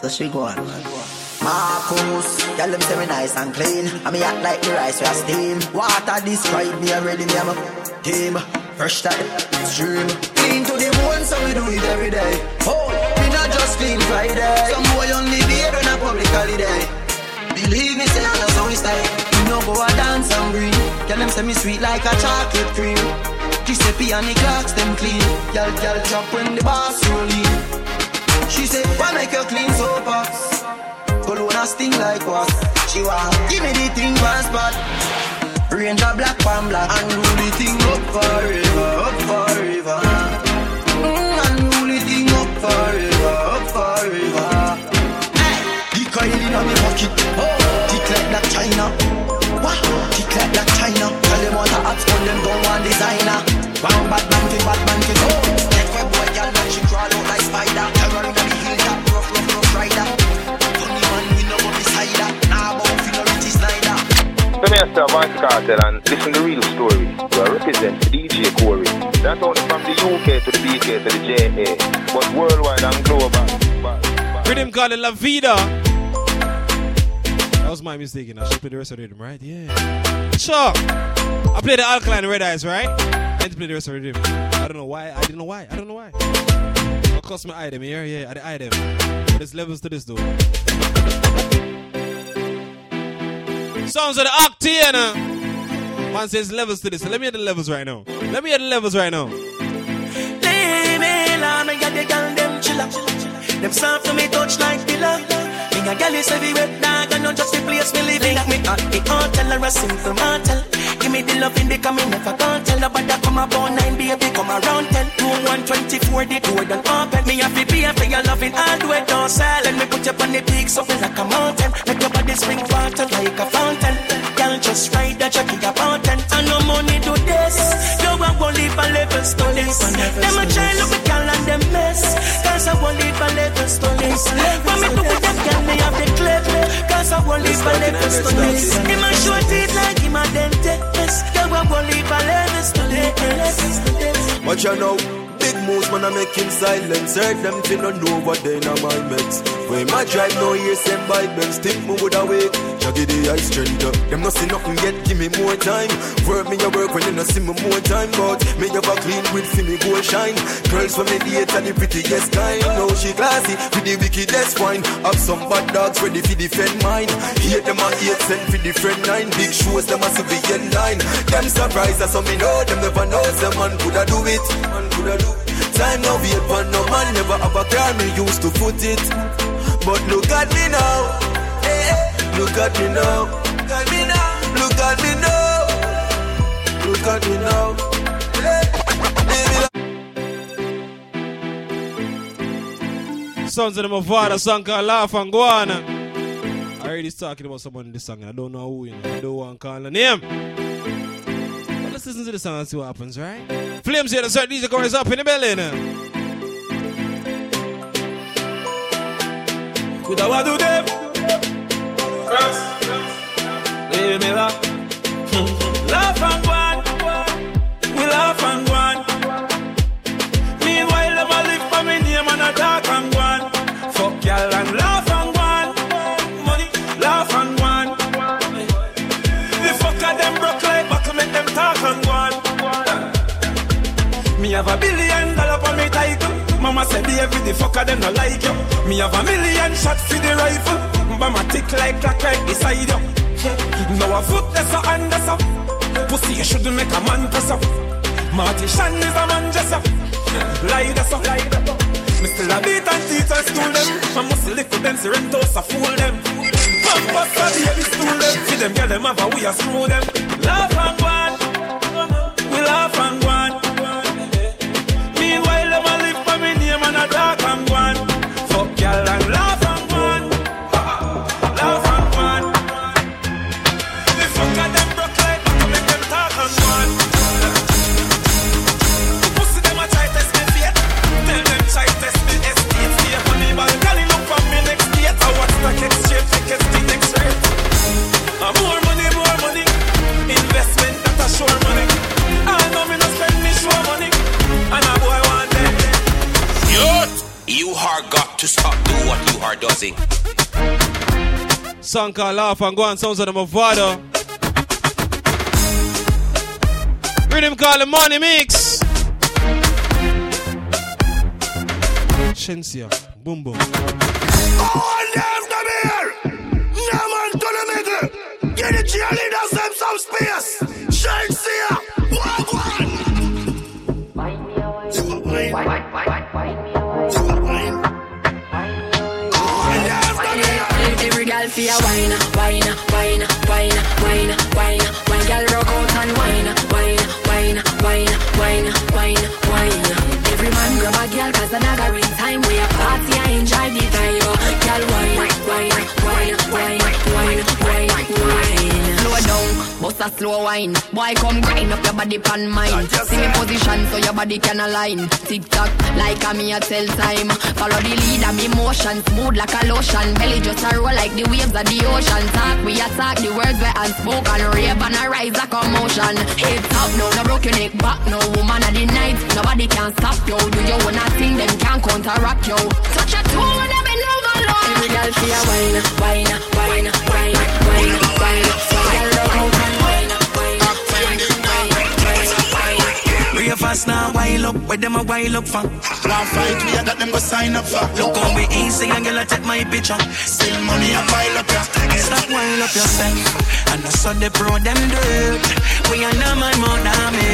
so she go on. Marcus, girl them say me nice and clean. And me act like me rice with steam. Water describe me already, me am a team. Fresh type, stream. Clean to the bone, so we do it every day. Oh, me not just clean Friday. Some boy only beer on a public holiday. Believe me, say I know so we stay. You know go a dance and green. Girl them say me sweet like a chocolate cream. Giuseppe and the clocks them clean. Y'all, girl drop when the bass roll in. She say, why make you clean so fast? Cologne sting like what? She want give me the thing one. Range a black pan black and rule the thing up forever, up forever. Mm, and rule the thing up forever, up forever. Hey, the coil in a me pocket, oh, tick like black China. What? Tick like black China. Tell them what a hot spot, them go one designer. Round bad man fi bad man fi oh. Take my boy girl when she crawl Let me ask Vybz Kartel and listen to the real story. We are represent DJ Corey. Not only from the UK to the BK to the JA, but worldwide and global. Rhythm called La Vida. That was my mistake. and I should play the rest of the rhythm, right? Yeah. Sure. I played the Alkaline Red Eyes, right? I had to play the rest of the rhythm. I don't know why. I didn't know why. I don't know why. Of course, my item here. Yeah, I eye them. There's levels to this, though. Sounds of the Octane. Man says levels to this. So let me hear the levels right now. Let me hear the levels right now. Leave me alone, me got the girl them chilla. Them soft to me touch like pillar. Me a girl is heavyweight dog and not just the place me living. Me at the hotel or a simple motel. Give me the love in the me never can't tell nobody come about nine baby come around ten. Room one twenty four the door done open. Me have to pay for your loving all the way don't sell. Let me put you on the peak something like a mountain. Make your body spring water like a fountain. Girl just ride that jockey a mountain. And no money do this. You want to live a levels to. Them a try look at girl and them mess. Cause I want live a levels to. When me do with them girl me have the clip. Cause I want live a levels to. Him a short teeth like him a Girl want to live a levels to this. Watch out now. Moves, man, I make him silence. Heard them fi no know what they know my meds. When my drive no hear same by Benz, think me would awake. Jaggy the ice stranger. Them no see nothing yet, give me more time. Work me a work when you no see me more time. But me have a clean with fi me go shine. Girls when me date are the prettiest kind. Now she classy, with the wickedest wine. Have some bad dogs ready fi defend mine. Hate them a hate send fi different nine. Big shows them a civilian line. Them surprise as some me know them never know. Some man coulda do it, man coulda do Time now wait for no man never have a car me used to foot it. But look at me now. Eh, Look at me now. Look at me now. Look at me now. Look at me now. Sons of of father, song called Laugh and Go On. I he's talking about someone in this song and I don't know who, you know. I don't want to call the name. Listen to the song and see what happens, right? Flames here, the certain DJ chorus up in the belly now. Could I do them? Leave me laugh. laugh and go on. We laugh and go on. Have a billion dollar for me title. Mama said David the fucker them no like you. Me have a million shots for the rifle. Mama tick like clock right beside you. Now a foot that's a hand that's up. Pussy you shouldn't make a man press up. Marty Shan is a man just up. Lie that's up. Lie that's up. Me still a beat and teachers school them. I must lick with them, Serentos a fool them. Pampers a baby stool them. See them girl them a we a screw them. Laugh and go on. We laugh and go on. A dark to stop doing what you are doing. Song called Laugh and Go on, sounds of the Mavado. Rhythm called the Money Mix. Shenseea, boom boom. All them come here. No man to the middle. Get wine, wine, wine, wine, slow wine. Boy come grind up your body pan mine. See me position so your body can align. Tick tock like a me a tell time. Follow the lead of me motion, smooth like a lotion. Belly just a roll like the waves of the ocean. Talk we attack the words we unspoken. Rave and a rise like commotion. Heads up now, no broke your neck back. No woman of the night, nobody can stop you. Do you wanna thing them can't counteract you. Touch a toe and them bend over low. Every girl feel a wine, wine, wine, wine, wine, wine. Fast now, while up, where them a while up for? One fight we a that them go sign up for. Look how we easy and girl I take my picture. Still money a pile up ya. Stop while up yourself. And I saw the pro them do it. We are no man more than me.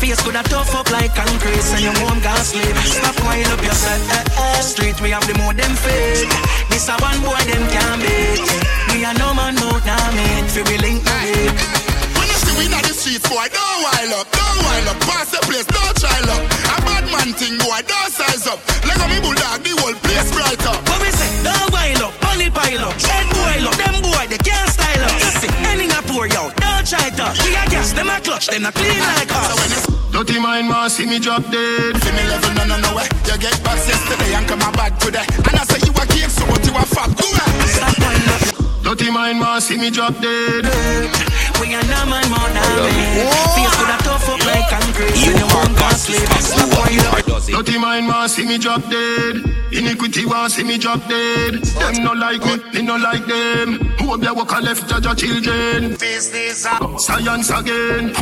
Face could have tough up like concrete, so you won't gas sleep. Stop while up yourself. Eh, eh. Street we have the more them fake. This a one boy them can't beat. We are no man more than me. Feel we link the week. When you see we in the streets, boy, don't wild up, don't wild up. Pass the place, don't try up. A bad man thing, boy, don't size up. Let me bulldog, the whole place bright up. What we say? Don't wild up, money pile up. Head boil up, them boy, they can't style up. You see, any a pour out, don't try to. We a gas, them a clutch, them a clean like us. So when you Dirty mind man, see me drop dead. See me level, no, no, no way. You get back yesterday and come back today. And I say you a game, so what you a fuck? Go away. Dirty mind man, see me drop dead. We are no man more than me. Face could have tough up like concrete. You won't go sleep. Stop while. Dirty mind man, see me drop dead. Iniquity want see me drop dead. Them no like me, me no like them. Who be a walk a left judge your children? Business Science again.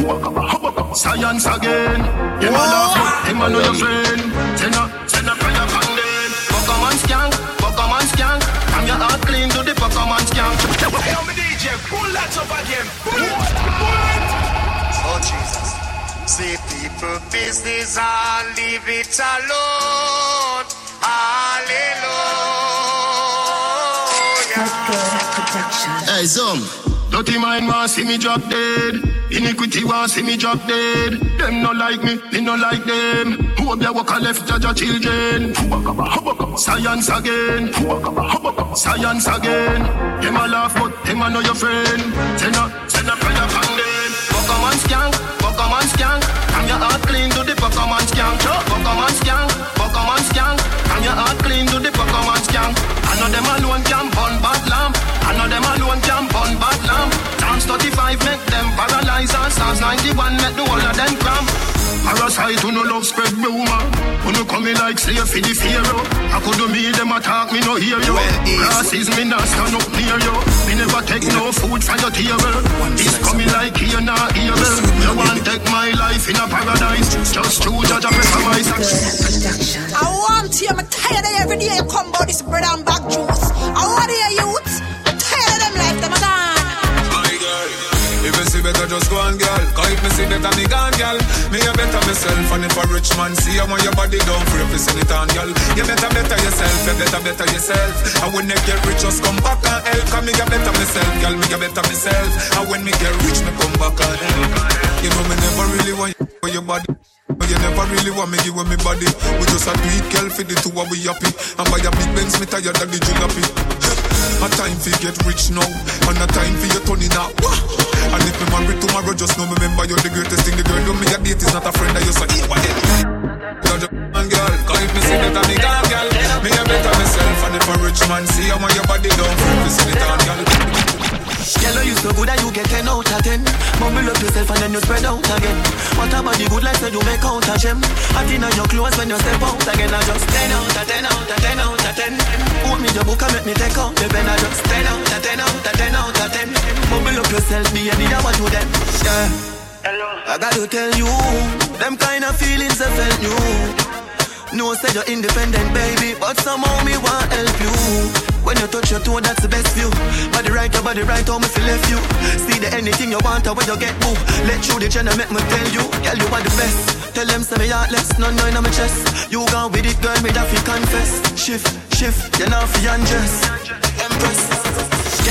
Science again. Them a laugh, but them a know your friend. Send a, send a prayer from them. Pokemon skank, Pokemon skank. I'm your heart clean to the Pokemon skank. Hey, I'm a DJ, pull that up again. Pull it, pull it. Oh Jesus. See people business and leave it alone. Hallelujah. Hey, Zoom. Dirty mind want see me drop dead. Iniquity want see me drop dead. Them no like me, me no like them. Who be a walk left judge your children? Science again. Science again. Them a laugh but them a know your friend. Send a, send a prayer from them. Pokemon skank, Pokemon skank. I'm your heart clean to the Pokemon skank. Pokemon skank, Pokemon skank. I'm your heart clean to the Pokemon skank. I know them alone can burn bad lamp. I know them alone can burn bad lamp. Psalms 35 make them paralyze and Psalms 91 make the whole of them cramp. Parasite who no love spread rumor. Who no come in like slave for the pharaoh. I could do me them attack me no hear you. Racism me not stand up near you. Me never take no food from your table. This coming like here now, evil. You want take my life in a paradise? Just to judge a my success. Want you, I'm tired of every day you come about this bread and back juice. I want to hear youths. I'm tired of them life, them a gone. If you see better, just go on, girl. Cause if me see better, me gone, girl. Me a better myself, and if a rich man see you want your body down for if you send it on, girl. You better better yourself, you better better yourself. And when you get rich, just come back and help. Cause me get better myself, girl. Me get better myself. And when me get rich, me come back and help. You know me never really want your body. But you never really want me give me body. We just a it, girl, for the two of we happy. And buy a big Benz, me tired of the jalopy. A time for get rich now, and a time for you turning up. And if me married tomorrow, just know me remember you're the greatest thing. The girl do me a date is not a friend. I just say, eat what. You're the girl. Cause if me see better, me gone, girl. Me a better myself, and if a rich man see want your body if you see it on, girl. Girl, you so good that you get 10 out of 10 Mumble up yourself and then you spread out again. What about the good life that you make out of gem. Hot in your clothes when you step out again. I just 10 out of 10 out of 10 out of 10 Put me your book and make me take out the pen. I just 10 out of 10 out of 10 out of 10 Mumble up yourself, be any of what you them. Yeah. I gotta tell you Them kind of feelings I felt new no, say you're independent, baby, but somehow me want help you. When you touch your toe, that's the best view. Body right, your body right, how me feel left you. See the anything you want, or when you get boo. Let you the channel, make me tell you, girl, you are the best. Tell them say me heartless, none no in my chest. You gone with it, girl, me that fi confess. Shift, shift, you know fi undress. Empress.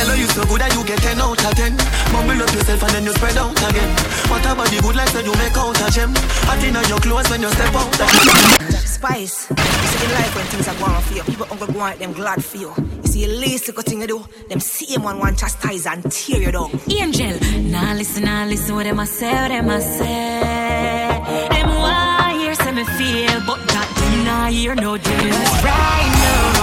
Girl, you so good that you get 10 out of 10 Mumble up yourself and then you spread out again What about the good life that you make out of gem Hot in your clothes when you step out again Spice. You see in life when things are going for you, people are going to them glad for you. You see, the least little thing you do, them same one want chastise and tear you down. Angel, nah listen, nah listen what them a say, what them a say. Them want hear say me feel, but that them nah hear no deal. Right now,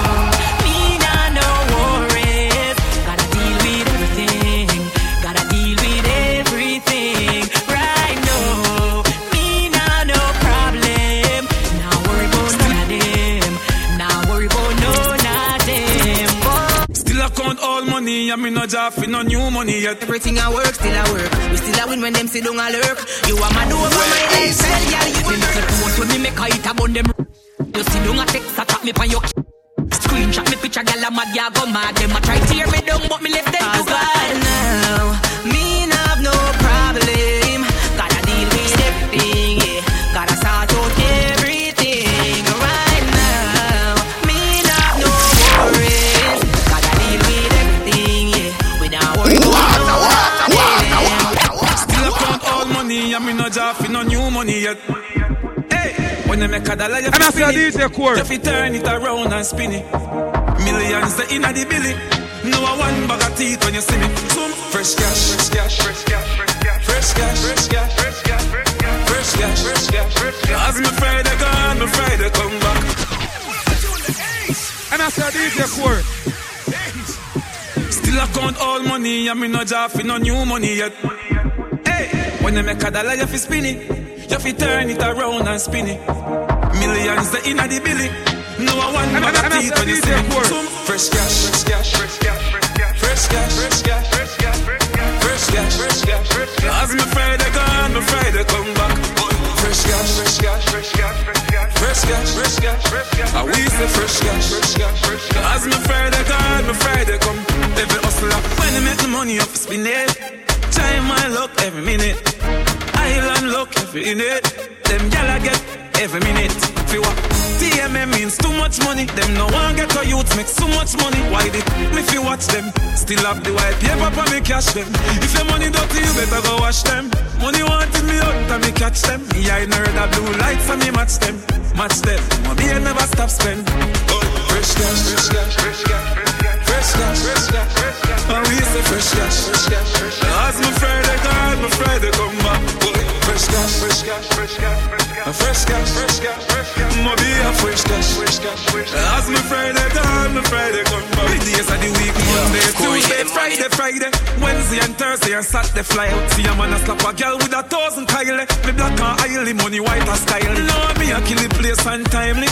money, and me no job for no new money yet. Everything I work, still I work. We still a win when them sit down a lurk. You are my mad over my head, well, girl. You me make a post when me make a hit about them. You see, don't a text attack me on your screenshot me picture, girl. I'm mad, yeah, go mad. Them a try tear me down, but me left them to Cause right now, me not have no problem. Money, and me no job for no new money yet. Hey, when they make a dollar, you And I fi spin it. Core. You turn it around and spin it. Millions the inna the billy. No a one bag of teeth when you see me. Some fresh cash, fresh cash, fresh cash, fresh cash, fresh cash, fresh cash, fresh cash, fresh cash, fresh cash, fresh cash. As me Friday gone, me Friday come back. And I say DJ Core. Still I count all money, and me no job for no new money yet. Hey, when they make a dollar, you fi spin it. You fi turn it around and spin it. Millions the inna the billy. No one And- bag and- of and I teeth say when you DJ see me. Core. Some fresh cash, fresh cash, fresh cash, fresh cash, fresh cash, fresh cash, fresh cash, fresh cash, fresh cash. As me Friday gone, me Friday come back. Fresh cash, fresh cash, fresh cash, fresh cash, fresh cash, fresh cash, fresh cash. I we say fresh cash, fresh cash, fresh cash. As me Friday gone, me Friday come. Every hustler when they make the money up, spin it. Time my luck every minute. Island luck every minute. Them gyal get every minute. Fi what? TMM means too much money. Them no one get a youth make so much money. Why did me fi watch them? Still have the white paper for me cash them. If your money dirty, you better go wash them. Money wanted me out, and me catch them. Me I know the blue lights and me match them. Match them. Money I never stop spend. Oh, fresh cash, fresh cash, fresh cash, fresh cash. And we say fresh cash, fresh cash, fresh cash. As me Friday gone, me Friday come back. Fresh cash, fresh cash, fresh cash, fresh cash. Fresh cash, fresh cash, fresh cash. Money a fresh cash, fresh cash, fresh cash. As me Friday gone, me Friday come back. The days of the week, Monday, Tuesday, Friday, Friday, Wednesday and Thursday and Saturday fly out. See a man a slap a girl with a thousand Kyle. Me black and oily, money white as style. No, me a kill the place untimely.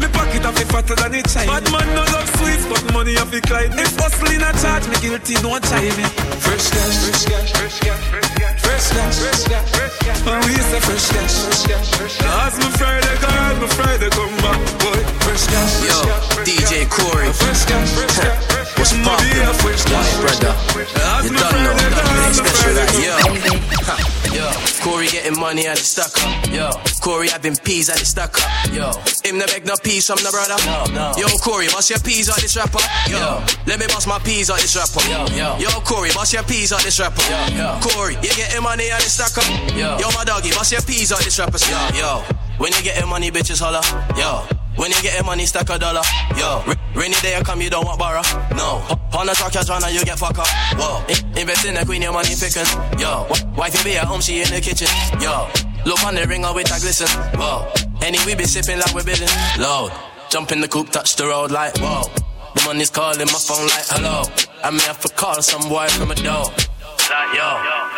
Me pack pocket a fi fatter than it child. Bad man no love sweets, but money a fi climb. If hustling a charge, me guilty don't chive me. Fresh cash, fresh cash, fresh cash, fresh cash, fresh cash, fresh cash, fresh cash. And we say fresh cash, fresh cash, fresh cash. Cause me Friday gone, me Friday come back, boy. Fresh cash, Yo, fresh cash, fresh DJ Corey. Fresh cash, fresh cash, fresh What's poppin'? Money a fresh cash, My brother. You don't know. Special like, yo. Corey getting money at the stuck up. Yo, Corey having peas at the stuck up. Yo, him no beg no peas from the brother. No, no. Yo, Corey, bust your peas out this rapper. Yo, let me bust my peas out this rapper. Yo, yo. Yo, Corey, bust your peas out this rapper. Yo, yo. Corey, you getting money at the stuck up. Yo, yo, my doggy, bust your peas out this rapper. Yo, yo. When you getting money, bitches holla. Yo. When you getting money, stack a dollar. Yo, rainy day I come, you don't want borrow. No, on the truck you're you get fuck up. Whoa, I- invest in the queen, your money pickin'. Yo, wifey be at home, she in the kitchen. Yo, look on the ring, oh, ringer with a glisten. Whoa, any we be sipping like we're bidding. Load, jump in the coupe, touch the road like whoa. The money's calling my phone like hello. I may have to call some boy from a door. Like, yo,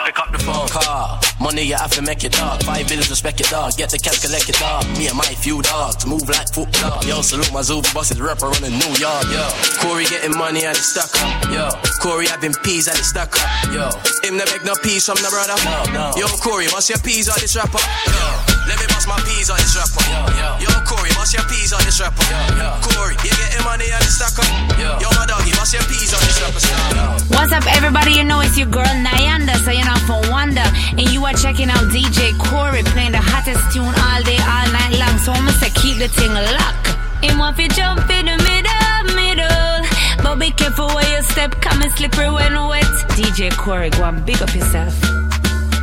pick up the phone, car. Money you have to make your dog. Five bills, respect your dog. Get the cash, collect your dog. Me and my few dogs move like foot dog. Yo, salute my Zuba bosses, rapper running New York. Yo, Corey getting money and it's stuck up. Yo, Corey having peas and it's stuck up. Yo, him the beg no peas from the brother. No, no. Yo, Corey, bust your peas on this rapper. Yo, let me bust my peas on this rapper. Yo, yo. Yo, Corey, bust your peas on this rapper. Yo, yo. Corey, you getting money and it's stuck up. Yo, yo, my doggy, bust your peas on this rapper. Yo. What's up, everybody? You know it's your girl Nyanda, so you're for. And you are checking out DJ Corey playing the hottest tune all day, all night long. So I'm gonna say keep the thing locked. And want to jump in the middle, middle. But be careful where you step, come and slippery when wet. DJ Corey, go and big up yourself.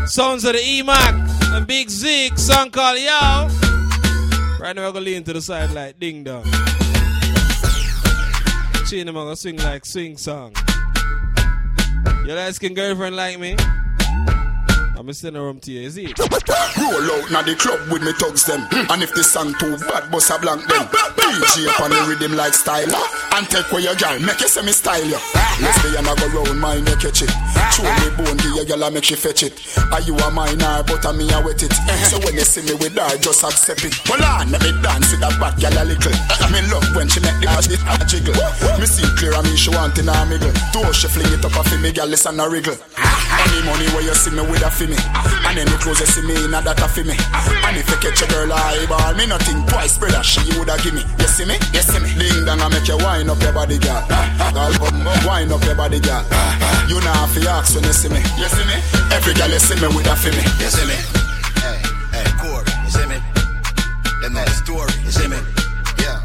Sounds of the EMAC and Big Zig, song called Yo. Right now, we're gonna lean to the side like Ding Dong. Chin, I'm gonna swing like swing song. Your light skin girlfriend like me? I'm her home to you, is it? Roll out na the club with me thugs them. And if the song too bad, bust a blank them. PG up on the rhythm like styler. Uh. And take where your girl, make you me style you. Let's be I go round mine, you catch it. Chew me bone, give your girl, I make she fetch it. Are you a minor, but I me a wet it. So when you see me with her, just accept it. Hold on, let me dance with that bad girl a little. I mean love when she make the body a jiggle. Me see clear, I mean she want in a miggle. Two she fling it up a fi me girl, listen a wriggle. Any money where you see me with a fi me. And any clothes you see me in a that a fi me. And if you catch a girl eyeball, me nothing twice, brother, she woulda give me. You see me? You see me? Ding dong, I make you wind up your body, girl. Girl, bum, wind up your body, girl. You know to ask when you see me. You see me? Every girl you see me with a fi me. You see me? Hey, hey, Corey, you see me? Them the story, you see me? Yeah,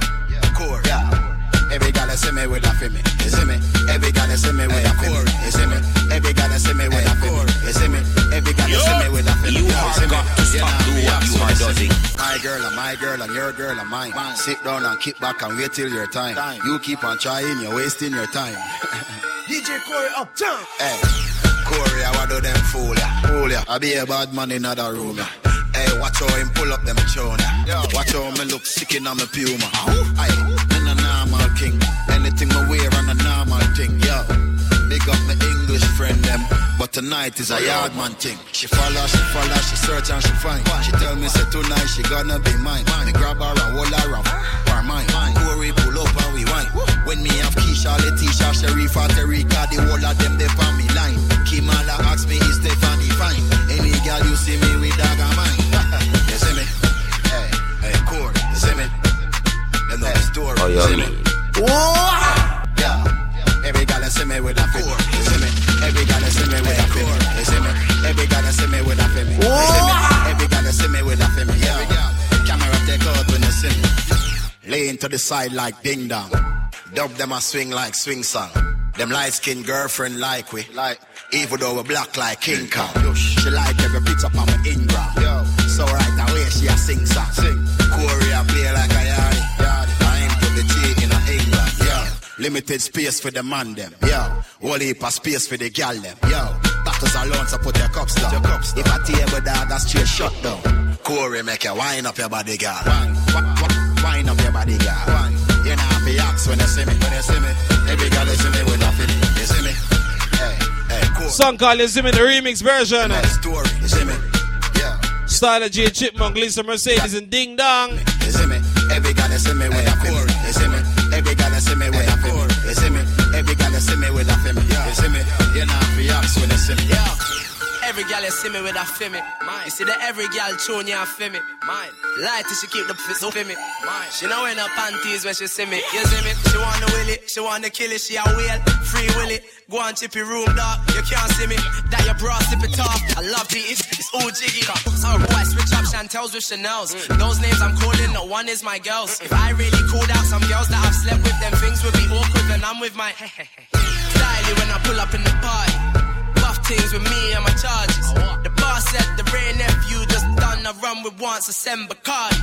Corey, yeah. Every girl you see me with a for me, you see me? Every girl you see me with a me, you see me? Every girl you see me with a me, you see me? Every girl you see me with a me, you see me? to stop doing what you are doing. My girl and my girl and your girl and mine. Sit down and kick back and wait till your time. You keep on trying, you're wasting your time. DJ Corey uptown. Hey, Corey, I want do them fool ya, fool ya. I be a bad man in another room ya. Hey, watch how him pull up them chona. Watch how me look sick in on my puma. Aye, me a normal king. Anything me wear Big up my English friend them, but tonight is a yard man thing. She follow, she follow, she search and she find. She tell me say tonight she gonna be mine. Me grab her and hold her up, for mine. Corey pull up and we wine. When me have Keisha, Letitia, Sharifa, Terika, the whole of them they on me line. Kimala ask me is Stephanie fine. Any girl you see me with dog of mine. you see me? Hey, hey, Corey, you see me? You know the story. Oh, you yo, see me? Yeah. Fit. You see me? Every girl you see me with a. Camera take out when you see me. Laying to the side like ding dong. Dub them a swing like swing song. Them light skinned girlfriend like we. Like even though we black like King Kong. She like every pizza on my Ingram. So right now away she a sing song. Sing. Corey a play like a yardy. I ain't put the G in a England. Yeah. Limited space for the man them. Yeah. Whole heap of space for the gal them. Yeah. Doctors alone so put your cups down. Your cups If a table dog that's straight shut down. Corey make you wind up your body, girl. Wind up your body, girl. Wine. You know have to ask when you see me. When you see me, every girl you see me with a feeling. You see me? Hey, hey, cool. Song called You See Me, the remix version. Story, you see me? Style of J Chipmunk, Lisa Mercedez, and Ding Dong. You see me? Every Every girl see me with a film. You see me? Every girl see me with see me? You know when see me. Yeah. Every gal you see me with a femi. Mine. You see that every gal tune you a femi. Mine. Light she keep the fist up me. Mine. She know wear no panties when she see me. You see me? She wanna will it. She wanna kill it. She a whale. Free will it. Go on chippy room dog. You can't see me. That your bra slip it off. I love the it. It's all jiggy. So boy switch up Chantels with Chanel's. Mm. Those names I'm calling, no one is my girls. If I really called out some girls that I've slept with, them things would be awkward when I'm with my Styly when I pull up in the party buff things with me and my charges. The boss said the rare nephew just done a run with once a send Bacardi.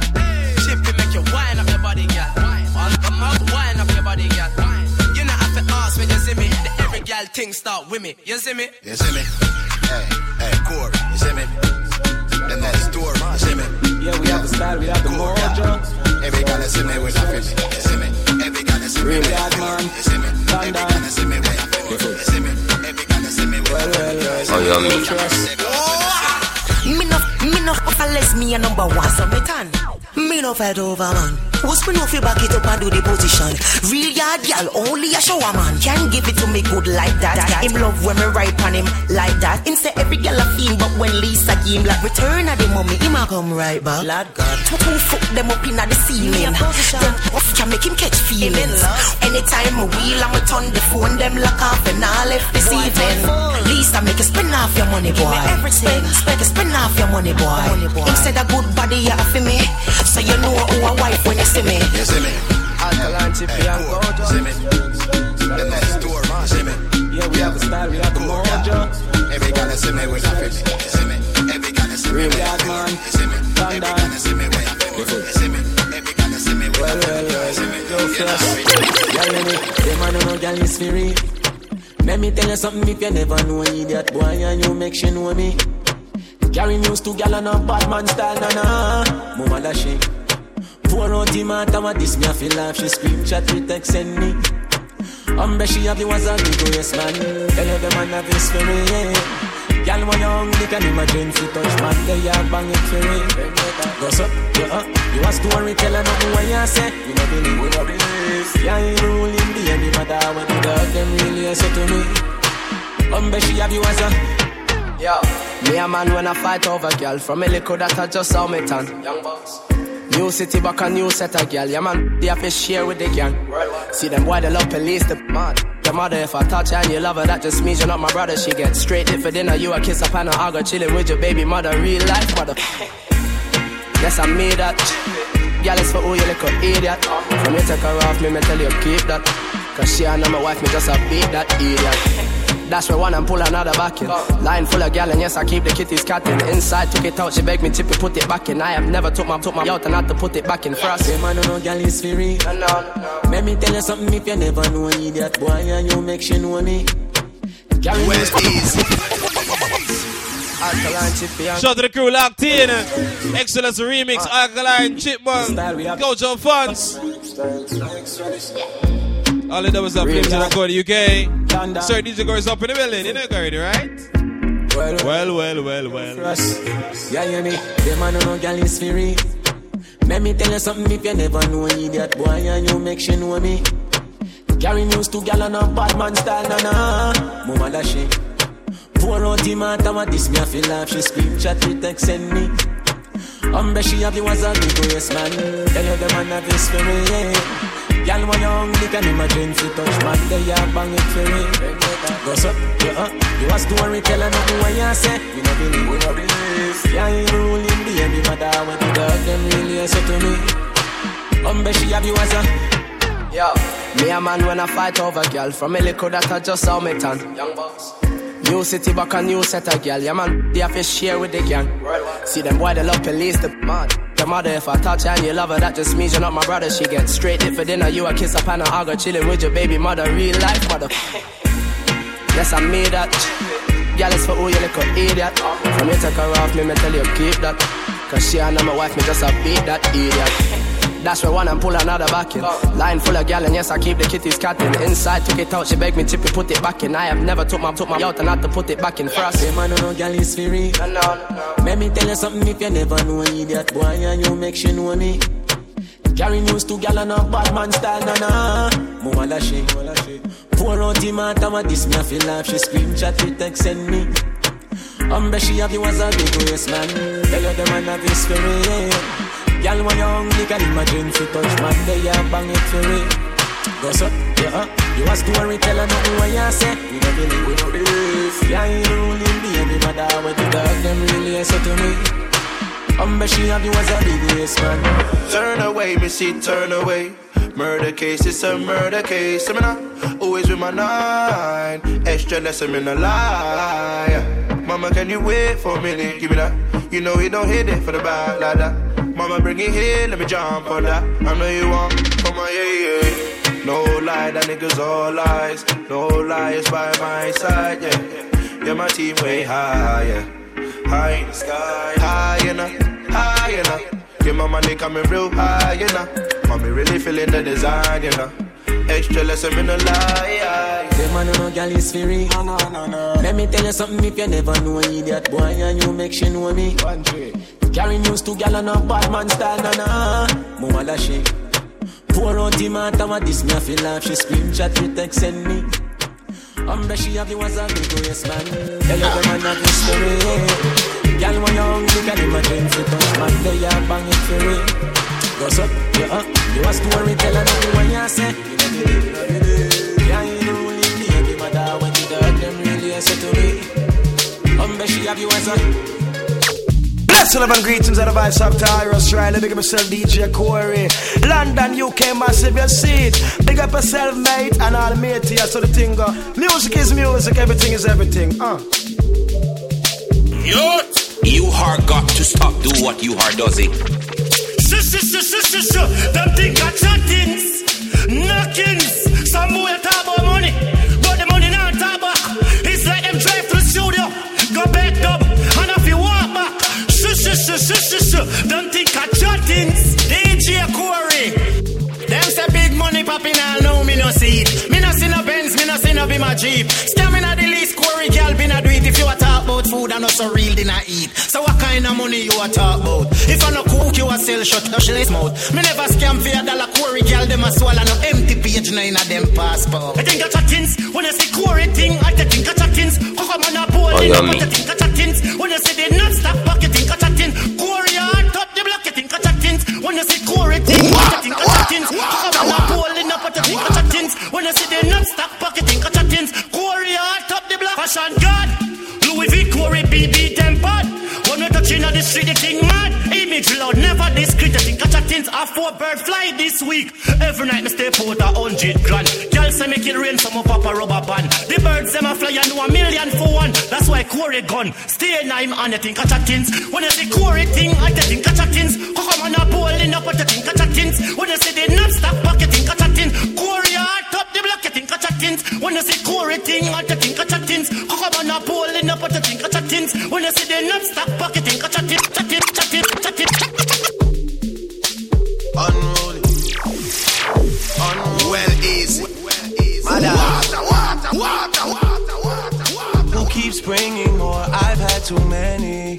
Chippy make you wind up your body, girl. I'm up, wind up your body, girl. You know have to ask when you see me. The every girl thing start with me. You see me? You see me? Hey, hey, Corey, you see me? The next door, you see me? Yeah, we have the style, we have the mojo. Every girl see me with a film. Me? Oh, yeah, Me no, me no me a number one, so me tan. Me no fight over man. Who's me no fi back it up and do the position? Real yard gal, only a shower man. Can give it to me good like that. Him love when me right on him like that. Him say every gal a fiend, but when Lisa him like return of the mommy, him a come right back. Lord God, two, two foot them up inna the ceiling. Them off can make him catch feelings. Anytime me wheel, I'ma turn the phone, them lock off and I left this evening. Lisa make you spend off your money, boy. Spend, spend, spend off your money, boy. Him said a good body, yeah, for me. So you know who a wife when you see me. You see me? Alkaline chippy and You see me? The next door, you see me? Yeah, we have the style, we have the mojo. Every girl see me with a film. You see me? Every girl see me Real with a bad film. man. You see me? Every Thunder. girl see me with a film. You see me? Every girl see me with a Well, film. well, You see me? well. Yo, You know fresh. me? Girl, you know, them a no know girl is for real. Let me tell you something if you never know idiot boy and you make she know me. Carry news to gal and a bad man style, na na. Mama da she. Pour out him out and what this me a feel laugh. She scream, chat, with text, send me. Umbe she have the ones that me go yes man. Tell you the man have his for me, yeah. Gal when you hungry can imagine fi touch man. They a bang it for me. Go so, you uh, you a story teller nothing what you say. You no believe, we no believe. Yeah, you ruling the any matter when the dog them really a say to me. Umbe she have you as a Yo, me a man when I fight over girl From a little that I just saw me tan Young boss New city back a new set of girl Yeah man, they have to share with the gang. See them boy they love police the mad The mother if I touch her and you love her That just means you're not my brother. She gets straight in for dinner You a kiss up and I go chilling with your baby mother. Real life mother. Yes I made that. Girl it's for who you little idiot. From you take her off me, me tell you keep that. Cause she and my wife me just a beat that idiot that's where one and pull another back in. Line full of gal and yes, I keep the kitties catting. Inside took it out, she begged me tip it, put it back in. I have never took my took my out and had to put it back in first. Them a no know girl is for real. Let me tell you something if you never know idiot boy and you make she know me. Carry Well, news easy. Alkaline chippy Shout to the crew locked in. Excellence remix, uh, Alkaline Chipmunk, Style we have. Culture Funds. All the doubles up, flames in the code UK. Thunder. Sir, DJ girls up in the building. You know already, right? Well, Well, well, well, well. Yeah, you me. Them a no girl is real. Let me tell you something if you never know idiot boy and you make she know me. Carry news to gal and a bad man style, na na. Mama da she. Pour out him out and this me a feel laugh. She scream, chat, with text, send me. Umbe she have the ones that me go yes man. Tell you the man have his for Girl when you hungry can imagine fi touch man. They a bang it for me. Go so, you uh, you a story teller nothing what you say. We no believe, we no believe. Yeah, you ruling the every mother when the dog them really say to me. Umbe she have you as a Yo, me a man when I fight over girl From a little that I just saw me tan Young boss New city back a new set of girl Yeah man, they have to share with the gang See them boy they love police the mad The mother if I touch her and you love her That just means you're not my brother. She gets straight in for dinner You a kiss up and I go chilling with your baby mother. Real life mother. Yes I made that. It's for who you little idiot. From you take her off me, me tell you keep that. Cause she and my wife me just a beat that idiot that's where one and pull another back in. Line full of gal and yes, I keep the kitties catting. Inside took it out, she begged me tip it, put it back in. I have never took my took my out and had to put it back in first. Them a no girl is real. No, no, no. Let me tell you something if you never know an idiot boy and you make she know me. Carry news to gal and a bad man style, na na. Mama lashe, Pour out him out, I'm this me, I feel like she scream, chat, it, text, send me. Um, she have you as a big waist man. Tell you the man have his spirit. Girl, when you're hungry, can imagine if you touch man, they are bang it for it. Go so, yeah, you a storyteller, nothing what you say. We don't believe, we don't believe. Yeah, you ruling baby mother, when the dog them really so to me. Um, bet she have you as a big waist man. Turn away, me see, turn away. Murder case, it's a murder case. I mean, always with my nine. Extra lesson, in a lie. Mama, can you wait for a minute? Give me that. You know you don't hit it for the bad like that. Mama, bring it here, let me jump on that. I know you want for my yeah, yeah. No lie, that niggas all lies. No lies by my side, yeah. Yeah, my team way high, yeah. High in the sky, high enough, high enough. Yeah, my money coming real high, you know. Mommy really feeling the design, you know. Extra lesson in a lie. Them man no gal is free. No, no, no, no. Let me tell you something if you never know idiot boy and you make she know me. Carry news to gal and a bad man style, na na. Mama lashe. Pour out him out, I'm this me I feel like she scream chat, you text send me. Um, bet she have you as a big waist man. Tell you the man have his story. Gal when you hungry, can imagine you touch man, they are bang it for it. Go so, yeah, you a storyteller, nothing when you say. Bless love and greetings and the up to Iris Riley. Big up yourself, DJ Corey. London, UK, massive, you see it. Big up yourself, mate, and all the mate here. So the thing go. Music is music, everything is everything. Uh. Youth, you are got to stop do what you are does it. Them think I chattings, knockings. Some boy talk about money, but the money not talk back. It's like them drive to the studio, go back up, and if you walk back, shush, shush, shush, shush, shush. Them think I chattings. DJ Corey. Them say big money popping, I know me no see it. Me no see no Benz, me no see no be my Jeep. Scamming at the least, Corey, girl, be not food, I know so real, then I eat. So what kind of money you a talk about? If I no cook, you a sell shut your shillings mouth. Me never scam for a dollar, Corey, girl, them a swallow no empty page, no in a them passport. I think I chattings, when you say Corey thing, I think I chattings. How come on a bowl, you yeah, know, me. I think I chattings. When you say they not stop back, you think I chatting. Corey, hard top the block, you think I chattings. When you say Corey thing, I think I chattings. How come on a bowl, you know, I think I chattings. When you say they not stop back, you think I chattings. Corey, hard top the fashion god. Louis V, Corey, BB, Tempad. When we touching on the street, the thing mad. Image loud, never discreet. I think I chattings are four bird fly this week. Every night me stay out a hundred grand. Girl say make it rain, some up up a rubber band. The birds them a fly and a million for one. That's why Corey gun. Stay nine and you think I chattings. When you say Corey thing, I think I chattings. Come on a bowling up, you think I chattings. When you say they not stop back, you think I. When you say Corey thing, I think I chattings. Come on a bowling up, but you think I chattings. When you say they not stop back, you think I chatting, chatting, chatting, chatting. Unruly. Well easy. Mother. Water, water, water, water, water. Who keeps bringing more? I've had too many.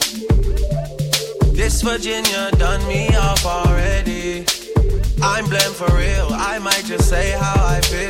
This Virginia done me off already. I'm blamed for real. I might just say how I feel.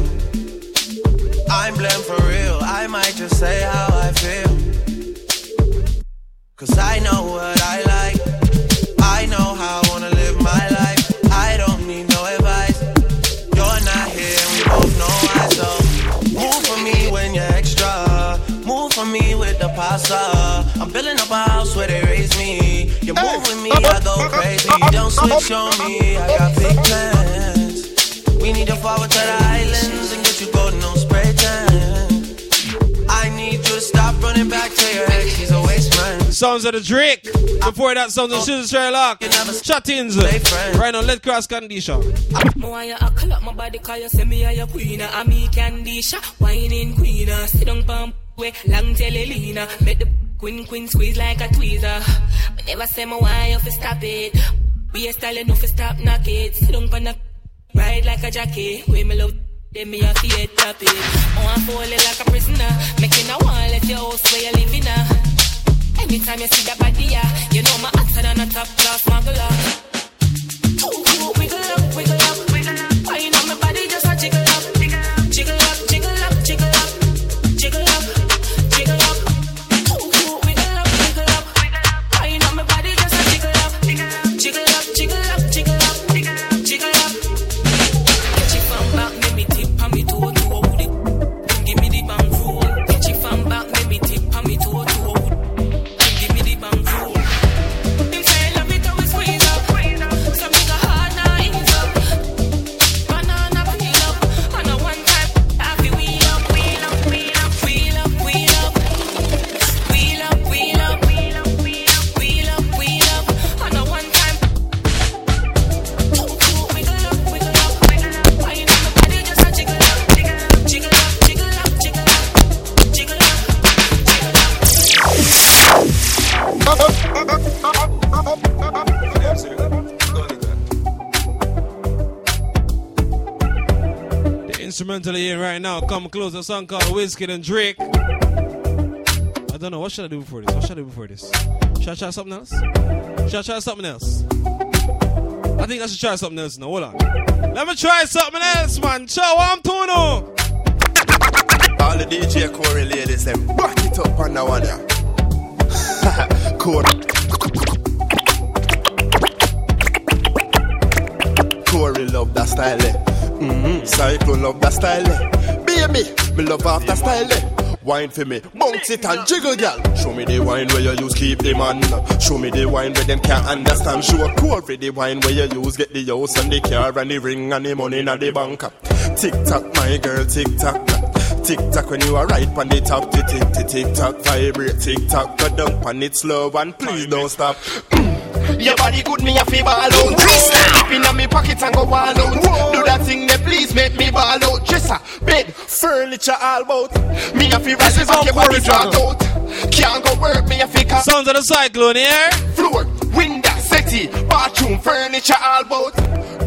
I'm blamed for real. I might just say how I feel. Cause I know what I like. I know how I wanna live my life. I don't need no advice. You're not here, and we both know why. So move for me when you're extra. Move for me with the pasta. I'm building up a house where they raise me. You move with me, I go crazy. Don't switch on me, I got big plans. We need to forward to the islands spray tan. I need you to stop running back to your ex, he's a waste man. Sounds of the Drake. Before that, sounds of Susan Sherlock. Chattins. Right now, let cross condition. Me want you to call up my body cause you say me a your queen And me candy shot, whining queen uh. Sit down pump way, long telelina Make the queen queen squeeze like a tweezer Me never say me want you to stop it We a style enough to stop knock it Sit down pon the ride like a jockey Way me love then me a fear top it I want fall it like a prisoner Making a wall let your house where you living uh. Anytime you see that body, yeah, you know my hotter than a top class smuggler. The instrumental in right now, come close, a song called Whiskey and Drake. I don't know, what should I do before this? What should I do before this? Should I try something else? Should I try something else? I think I should try something else now. Hold on. Let me try something else, man. Ciao, I'm Tuno. All the DJ Corey ladies, them back it up on that one, yeah. Corey. Corey love that style, eh. Mm-hmm. Cyclone love that style, eh. Baby, me love after style, eh. Wine for me, bounce it and jiggle, girl. Show me the wine where you use, keep the man. Show me the wine where them can't understand. Show a Corey the wine where you use, get the house and the car and the ring and the money in the bank. Tick tock, my girl, tick tock. Tick tock when you are right on the top, tick tick tick tock, vibrate, tick tock, go down on it slow and please don't stop. Your body good, me a feel ball out. Dip in me pocket and go all out. Do that thing that please make me ball out. Dresser, bed, furniture all about. Me a feel This is rest all your body Corey drag Juggle. out. Can't go work, me a feel car. Sounds of the cyclone here. Floor, window, settee, bathroom, furniture all about.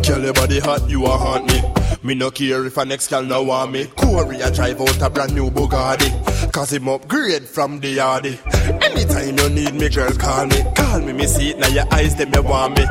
Girl, your body hot, you a haunt me. Me no care if a next girl no want me. Corey a drive out a brand new Bugatti. Cause him upgrade from the yardy. Anytime you need me, girl, call me. Call me, me see it now your eyes, them you want me.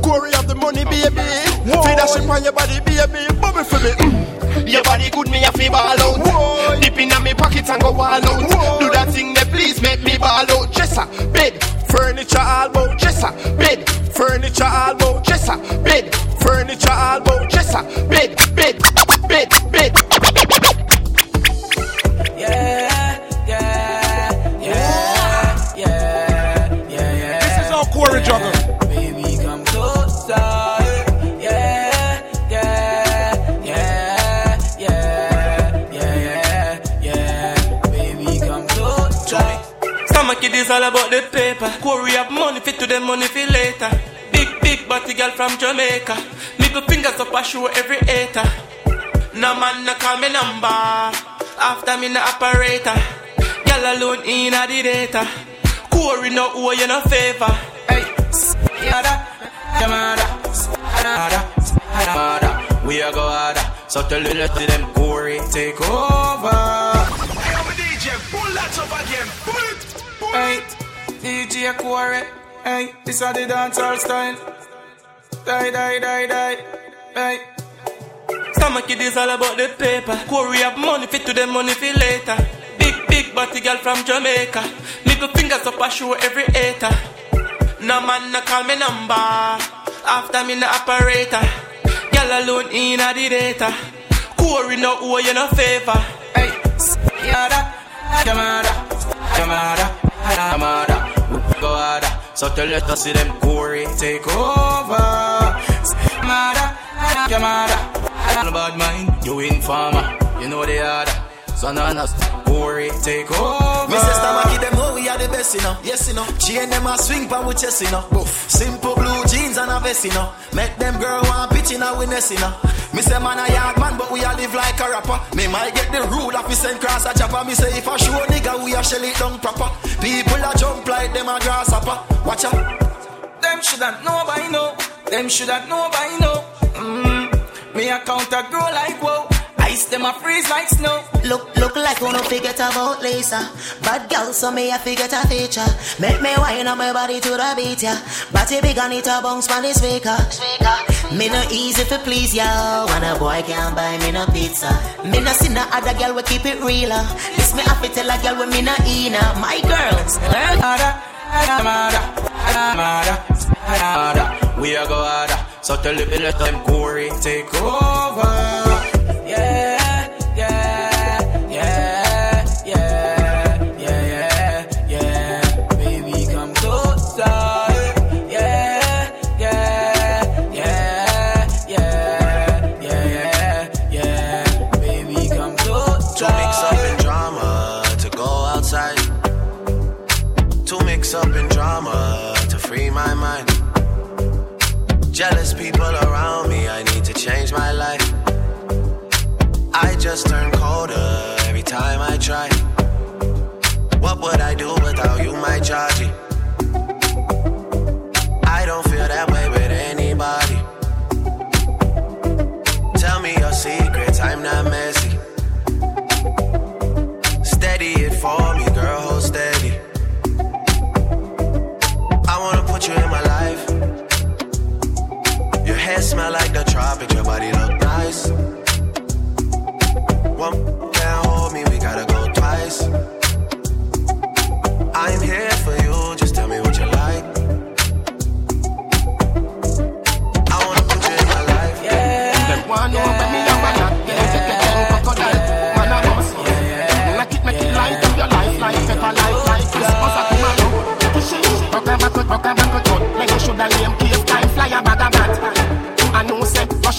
Corey have the money, baby. Feed that shit on your body, baby. Bubble for me. Mm. Your body good, me a feel ball out. Dip in me pocket and go all out. Do that thing that please make me ball out. Dresser, bed, furniture all about. Dresser, bed, furniture all about. Dresser, bed, furniture all about. Dresser, bed, bed, bed, bed. Yeah, yeah, Juggle. Baby, come closer. Yeah, yeah, yeah, yeah, yeah, yeah. Baby, come closer. Stomach it is all about the paper. Corey have money fit to them money for later. Big, big body girl from Jamaica. Middle fingers up a show every hater. No man no call me number. After me no operator. Girl alone in a the data. Corey no owe you no favor. We are go harder. So tell the rest of them Corey take over. I am a DJ, pull that up again. Pull it. Pull Hey, DJ Corey. Hey, this is the dancehall style. Die, die, die, die. Hey. It is all about the paper. Corey have money fit to them money for later. Big, big body girl from Jamaica. Middle fingers up a show every hater. No man no call me number. After me no operator. Girl alone in a the data. Corey no owe you no favor. Hey, yada, yamada, yamada, yamada. Go harder. So tell us to see them Corey take over. Yamada, yamada. Bad mind, you informer. You know the order. Sananas, Corey, take over. Me say Stamaki them how we are the best, you know. Yes, you know. Chain them a swing pan with chest, you know. Boof. Simple blue jeans and a vest, you know. Make them girl want pitch in a witness, you know. Me say man a yard man, but we a live like a rapper. Me might get the rule of me send cross a chopper. Me say if I show a nigga, we a shell it down proper. People a jump like them a grasshopper. Watch out. Them shoulda know by now. Them shoulda know by now. Mm. Me a counter grow like wow. Ice them a freeze like snow. Look, look like wanna forget about Lisa. Bad girl, so me I forget a feature. Make me wine on my body to the beat, yeah. Body big and it a bounce from the speaker. Me no easy to please, ya. When a boy can't buy me no pizza. Me no see no other girl we keep it realer. Uh. This me have to tell a girl when me no ina. Uh. My girls, We a go harder, so tell the let them Corey take over. What I do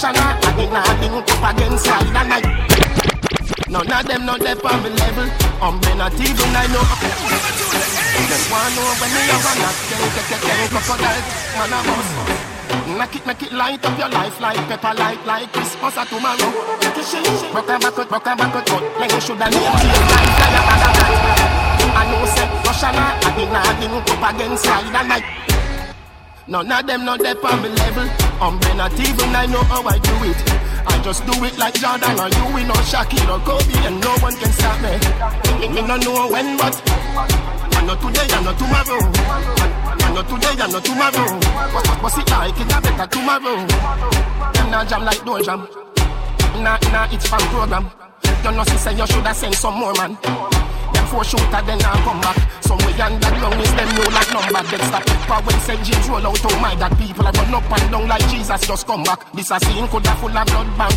say Russian a ding a up against side and. None of them not there on the level. Um, I'm not even I know. Them want know when me have a knock. It, take it, crocodile. Man, I must. Make it, make it light up your life like pepper, like like Christmas or tomorrow. Rock a back, rock a back, rock. Like you shoulda name cave time, fly a bag of bat. I know say Russian a ding a ding up against side and night. None of them not there on the level. I'm um, not even I know how I do it. I just do it like Jordan or you, we know Shaquille or Kobe, and no one can stop me. Me no know when, but I know today, I know tomorrow. I know today, I know tomorrow. But what's it like? It's a better tomorrow. Them not jam like door jam. Nah, nah, it's fan program. You know, say you shoulda send some more man. Four shooter then I come back. Somewhere underground is them know like number. Dead stop. But when St. James roll out, oh my God, people are run up and down like Jesus just come back. This a scene coulda full of blood bank.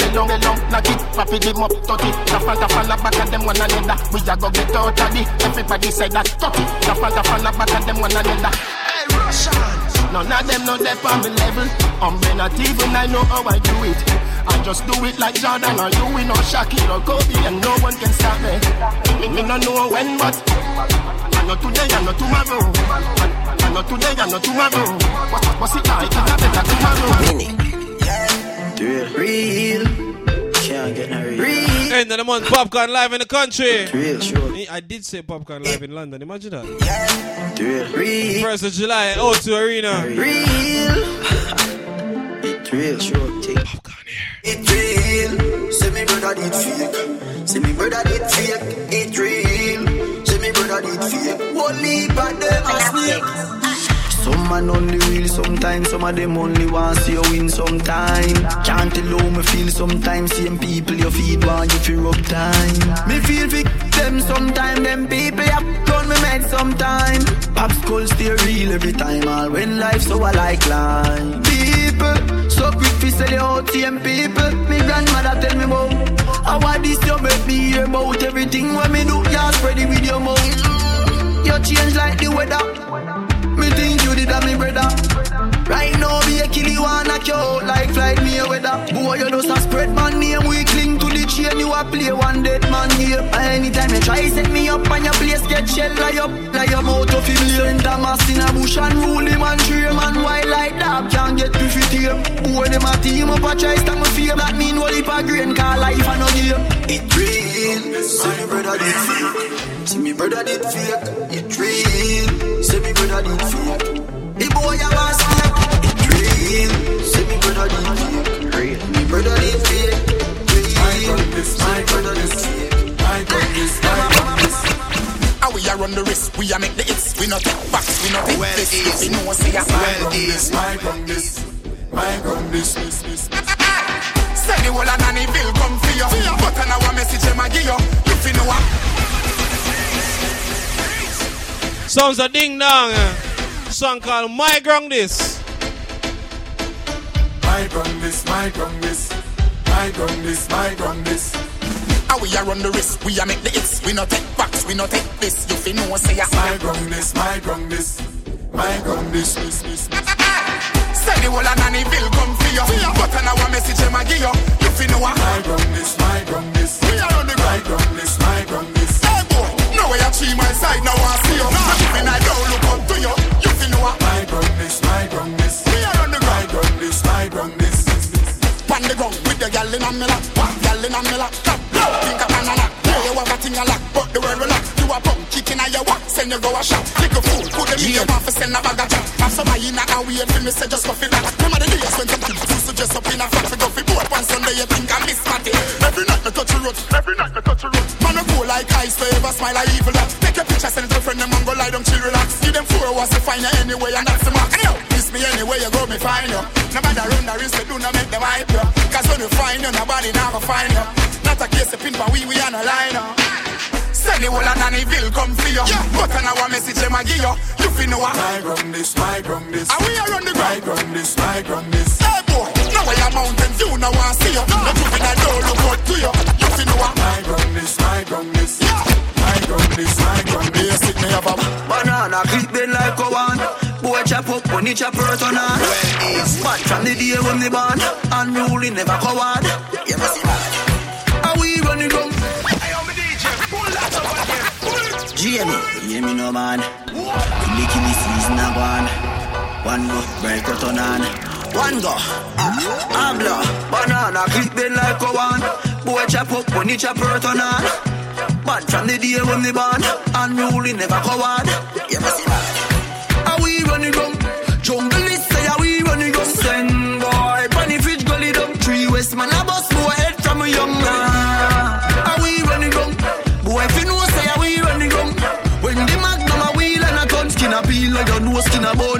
Hello, hello, knock it, pop it, them up, tot it. The front of the back of them one another. We a go get out of it. Everybody say that, tot it. The front of the back of them one another. Hey, Russians! None of them know they on the level. I'm not even I know how I do it. I just do it like Jordan or you, we know Shaquille or Kobe, and no one can stop me. Me no know when, but I know today, I know tomorrow. I know today, I know tomorrow. What, what's it like? It's a better tomorrow. Real. Real. Can't get no. Real. End of the month, Popcaan live in the country. Real, sure. I did say Popcaan live in London. Imagine that. Real. Real. First of July, O2 Arena. Real. It's real, sure. Take Popcaan here. It's real. Say me brother did fake. Say me brother did fake. It's real. Say me brother did fake. Only but them a snake. Some man only real sometimes, some of them only want see you win sometime. Can't tell how me feel sometimes, same people you feed want you feel rub time. Me feel victim sometime, them people have done me mad sometime. Pop skull stay real every time, all when life so I like line. People, so quick fi sell you out, same people. Me grandmother tell me about how this you make me hear about everything when me do, you spread it with your mouth. You change like the weather. Me think you did that, me brother. Right now, be a killie wanna kill like flight me a weather. Boy, you just a spread my name. We cling to the chain. You a play one dead man here. Anytime you try set me up on your place get shell lie up, lie up out of him. Learn Damas in a bush and rule him and tree man. Why like that? Can't get to fit here. Boy, them a team up a try stand me fear. That mean whole heap of grain. Call life and no game. It real. See me brother did fake. See me brother did fake. It real say me brother did fake. The boy a was fake. It real, say me brother did fake. Real, me brother did fake. Real, my brother did fake. My my gun this. How we a run the risk, we a make the hits. We not take backs, we not take Well, this. is. We know say a Well, is. My this, my gun this, this, this. Say the whole of Nannyville come for you. But I know a message them a give you. You know what? Sounds a ding dong. eh. Song called My Ground This. My gun this, my gun this. My gun this, my gun this. How we a run the risk, we a make the hits. We not take backs, we not take this. You fi know say a My gun this, my gun this. My gun this, this, this. Say the whole of Nannyville come for you. But I know a message them a give you. You fi know what? My gun this, my gun this. We a run the My gun this, no way a tree my side, now I see you. Not even I don't look up to you. You fi know what? My gun this, my gun this. We a run the My gun this, my gun this. Pan the ground with the gal in a me lap. One gal in a me lap. Top, low, think a banana. Yeah, you have a thing a lock, but the world relax. You a pump, chicken a your walk, send you go a shop. Lick a fool, put them in your mouth, send a bag of jack. Have somebody in a weird film, me say just go feel that. Remember the days when some kids used to dress up in a frock, we go fi boat one Sunday, you think I miss Matty. Every night me touch a road, every night me touch a road. Man a go like ice, forever smile like evil laugh. Take a picture, send it to a friend, them and go lie down, chill, relax. Give them four hours to find you anyway, and that's the mark. Hey, miss me anyway, you go, me find you. Nobody run the risk, they do not make them hype you. Cause when you find you, nobody now go find you. Not a case of pin, but we, we on a line now. Send the whole of Nannyville come for you. But I know a message them a give you. You fi know what? My gun this, my gun this. And we are on the My ground. this, my gun this. Hey boy, I am mountain view, now I see you. No juvenile don't look out to you. You know what? My gun this, my gun this. My gun this, my gun this. Basic me have a Banana clip bend like a one. Boy chop up when he chop hurt on her. Bad from the day when they born. Unruly never coward. You must see that. How we run it down? Jamie, you hear me no man. Killy season a gone. One go, break out on on. One go, ah, abla. Banana clip bend like a one. Boy chop up when he chop hurt on. Bad from the day when they born. Unruly never coward. You must see that. How we run it down? Jungle is say how we run it down. Send boy, bunny fridge gully down. Three west man a bus boy head from a young man. How we run it down? Boy, if you know say how we run it down. When the magnum a wheel and a gun skin a peel like your nose skin a bone.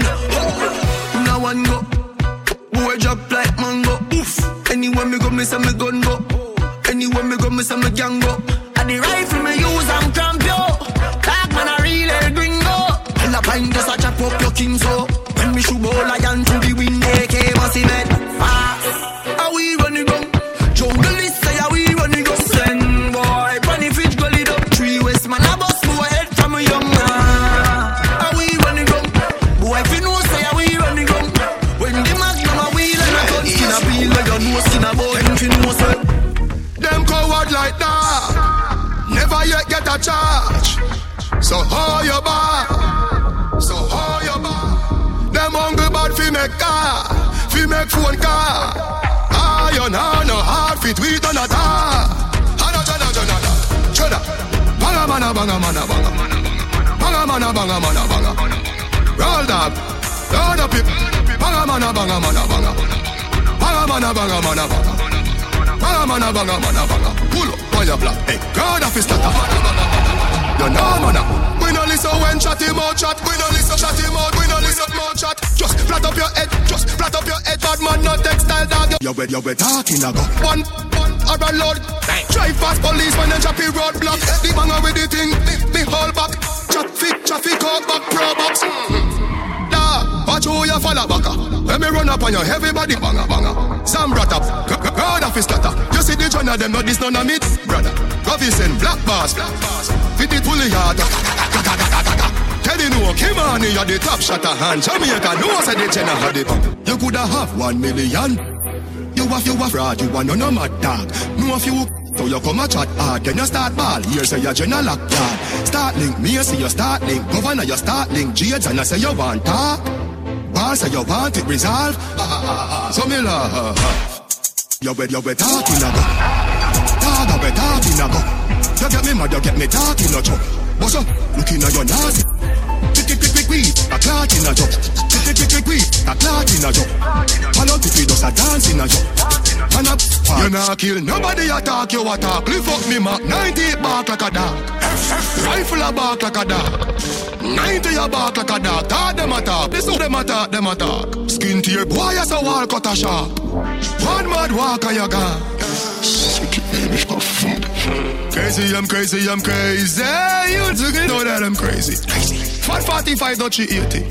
Me say me gun go. Anywhere me go, me say me gang go. And the rifle me use, I'm cramp yo. Dog man a real El gringo. Hell a pint just a chop up your king so. Oh. Make phone call. Iron on no hard fit we done a tar. Hana jana jana jana. Banga mana banga mana banga. Banga mana banga mana banga. Roll dog, roll up it. Banga mana banga mana banga. Banga mana banga mana banga. Banga mana banga mana banga. Pull up, fire black. Hey, God of his starter. You know, man. We no listen when chat him out chat. We no listen chat him out. We no listen more chat. Just flat up your head. Just flat up. Bad man, no textile dog. You we you we talking a go. One, one, or a load. Drive past police when them choppy roadblock. The banger with the thing. The, the whole back. Traffic, traffic out back pro box. Mm-hmm. Da, watch who you follow baka. When me run up on you, everybody banga banga. Sam brought up, God of his starter. You see the journal, them not this none of me, brother. Govison, black bars, black bars. Fit it fully hard. Teddy no, Kim on you the top shot a hand. Jamaica no say the Jenna had it. You coulda have one million. You have you a fraud, you want no mad dog. No if you So you come a chat hard, then you start ball. Here say you general lock yard. Start link, me say you start link. Governor you start link. Jades and I say you want talk. Ball say you want it resolve. So me love. You bet you bet talking a go. Dog a bet talking a go. You get me mad, you get me talking a joke. What's up? Looking at your nasty. Quick. A clot in a joke. Quick quick quick quick quick. A clot in a joke. I know if you just a dance in a joke. And a you not kill nobody attack you attack. Lift up me mark 90 bark like a dog. Rifle a bark like a dog. 90 a bark like a dog. Talk them attack. This who them attack. Them attack. Skin to your boy as a wall cut a shot. One mad walker you gone. Crazy, I'm crazy, I'm crazy. You took know that I'm crazy. Fat 45, not she 80.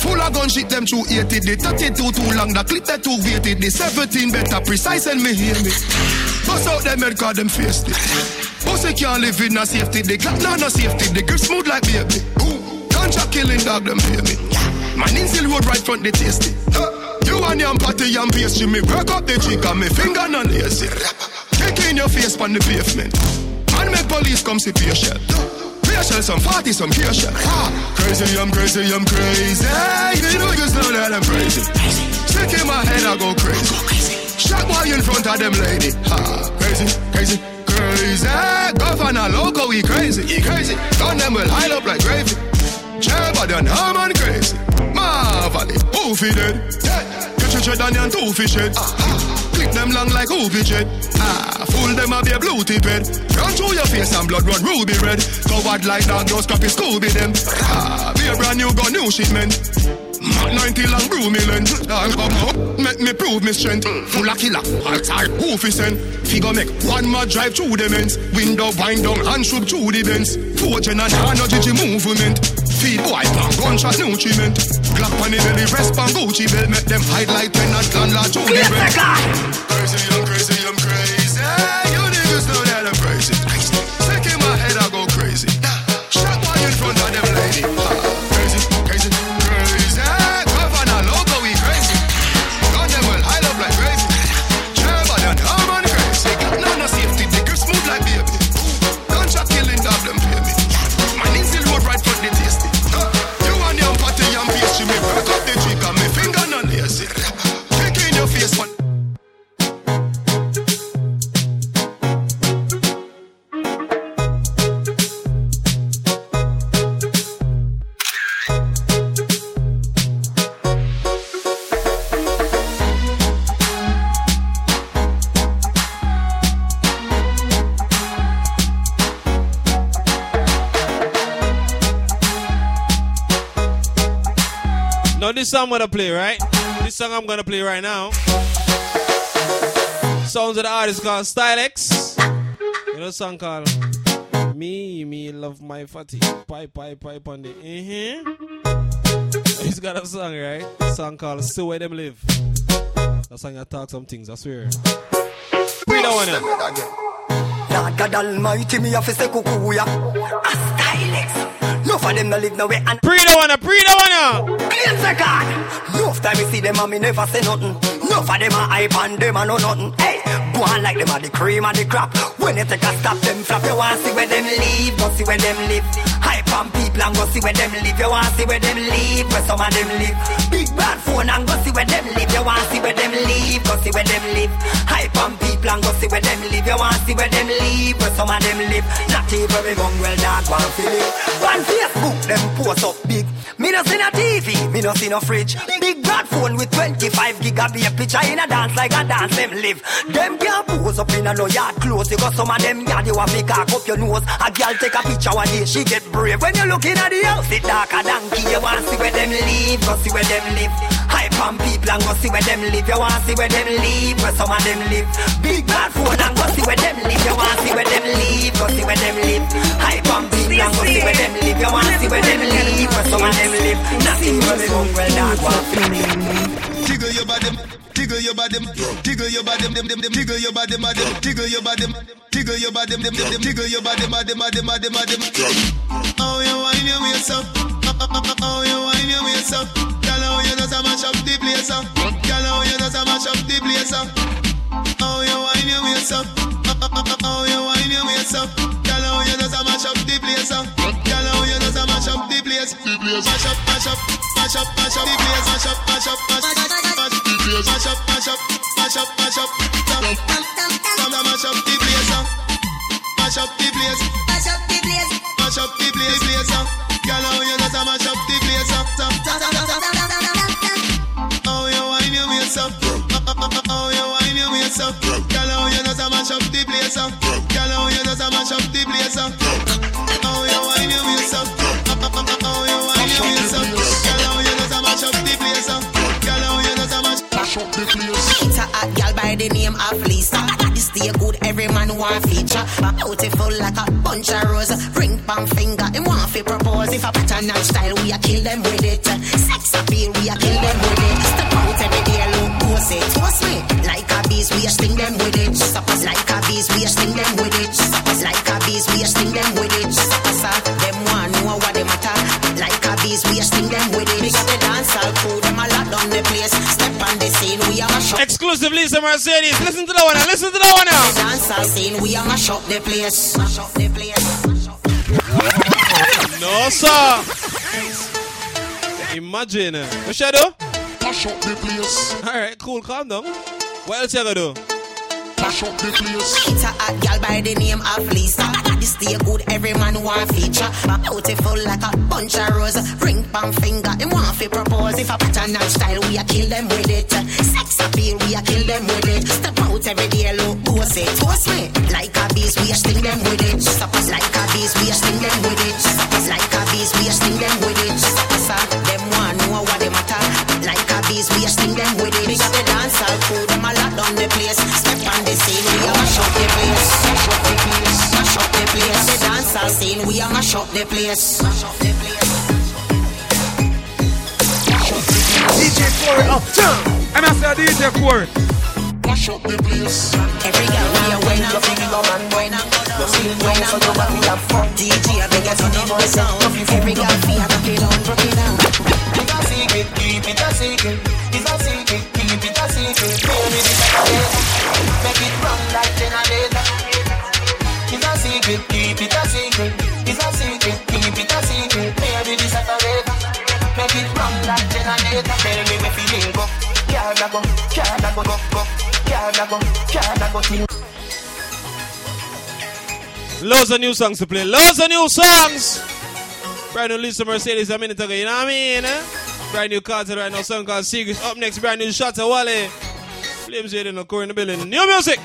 Full of gun shit, them 280. The 32 too long, the clip that too weighted. The 17 better precise and me hear me. Bust out them head, cause them faced. Pussy can't live in no safety. The clock no no safety. The grip smooth like baby. Ganja killing dog, them pay me. Man in still road right front, they tasty. You and your party and pastry, me work up the cheek and me finger no lazy. Kick in your face on the pavement. Man make police come see your patient. Patient some party, some patient. Ah, crazy, I'm crazy, I'm crazy. You know you know that I'm crazy. Stick in my head, I go crazy. Shot boy in front of them lady. Ah, crazy, crazy, crazy. Governor loco, we crazy, he crazy. Gun them will hide up like gravy. Jabba than Harman crazy. Marvelly, who fi dead? Catch a tread on your two fish head. Click them long like hoopy jet. Ah, fool them be a blue tip head. Run through your face and blood run ruby red. Covered like dog, those copy Scooby them. Ah, be a brand new gun, new shipment. Mach 90 long brew I'll come up, make me prove me strength Full of killer, who fi send Figure make one more drive through the men's Window wind down and shoot through the bends gen and no GG movement Feed boy pan gunshot nutriment Glock on the belly, rest pan Gucci belt. Make them hide like tenant landlord through the rent Crazy, I'm crazy, I'm crazy song I'm gonna play, right? This song I'm gonna play right now. Sounds of the artist called Stylex. You know song called Me, Me Love My Fatty. Pipe, pipe, pipe on the uh-huh. He's got a song, right? A song called Still Where Them Live. That song I talk some things, I swear. Read that one in. Lord God Almighty, me have to say kukuya. A stylex. No for them no live nowhere and Pre the one, pre the one. Clean second. No time me see them and me never say nothing. No for them a hype and them a know nothing. Hey, go on like them a the cream and the crap. When you take a stop, them flap. You want see where them live, go see where them live. Hype and people and go see where them live. You want see where them live, where some of them live. Big bad phone and go see where them live. You want see where them live, go see where them live. Hype and people and go see where them live. You want see where them live, where some of them live. Not even me mongrel dog want feel it. One Facebook, them post up big. Me no see no TV, me no see no fridge. Big bad phone with 25 gigabit picture in a dance like a dance them live. Them can't pose up in a no yard close. You got some of them yard you want me cock up your nose. A girl take a picture one day she get brave. When you looking at the house, it darker than key. You want to see where them live, go see where them live. Hype on people and go see where them live. You want to see where them live, where some of them live. Big bad phone and go see where them live. You want see where them live, go see where them live. Hype on people and go see where them live. You want to see where them live, where some of them live. Nothing but me mongrel dog want feel Tiggle your body, Tiggle your body, tiggle your body, them them them, tiggle your body, madam, tiggle your body, tiggle your body, them them tiggle your body, madam, madam, madam, madam. Oh, you wind your waist up, oh, you wind your waist up. Girl, how you just a mash up the place up, girl, how you just a mash up the place up. Oh, you wind your waist up, oh, you wind your waist up. Girl, how you just a mash up the place up, girl, how you just a mash up the place, mash up, mash up, mash up, mash up the place, mash up. A pattern and style, we a kill them with it. Sex appeal, we a kill them with it. Step out every day, look pose it. Toast me like a bees, we a sting them with it. Like a bees, we a sting them with it. Like a bees, we a sting them with it. Them want know what they matter. Like a bees, we a sting them with it. Got the dance all crew, them a lot on the place. Step on the scene, we a mash up. Exclusive Lisa Mercedez. Listen to the one now. Listen to the one now. The dance all scene, we a mash up the place. Mash up the place. No, sir. Imagine. I do? Mash up the place. Alright, cool. Calm down. What else you gonna do? Mash up the place. It's a hot girl by the name of Lisa. Stay good, every man want feature. Beautiful like a bunch of rose. Ring palm finger, him want fi propose. If a pattern and style, we a kill them with it. Sex appeal, we a kill them with it. Step out every day, look, boss it. Toast me like a bees, we a sting them with it. Suppose like a bees, we a sting them with it. Suppose like a bees, we a sting them with it. Suppose uh, them want know what they matter. Like a bees, we a sting them with it. Scene, we a mash up the place. Mash up the place. DJ Corey uptown. And I say DJ Corey. Mash up the place. Every girl we a wine up, feel your man wine up. You feel wine so you want me have fun. DJ, I beg you to the sound. Every girl feel rock it down, rock down. It's a secret, keep it a secret. It's a secret, keep it a secret. Baby, this is a Make it run like generator. Loads of new songs to play. Loads of new songs. Brand new Lisa Mercedez a minute ago. You know what I mean? Eh? Brand new Kartel right now. Song called Secrets. Up next, brand new Shatta Wale. Flames here in the core in the building. New music.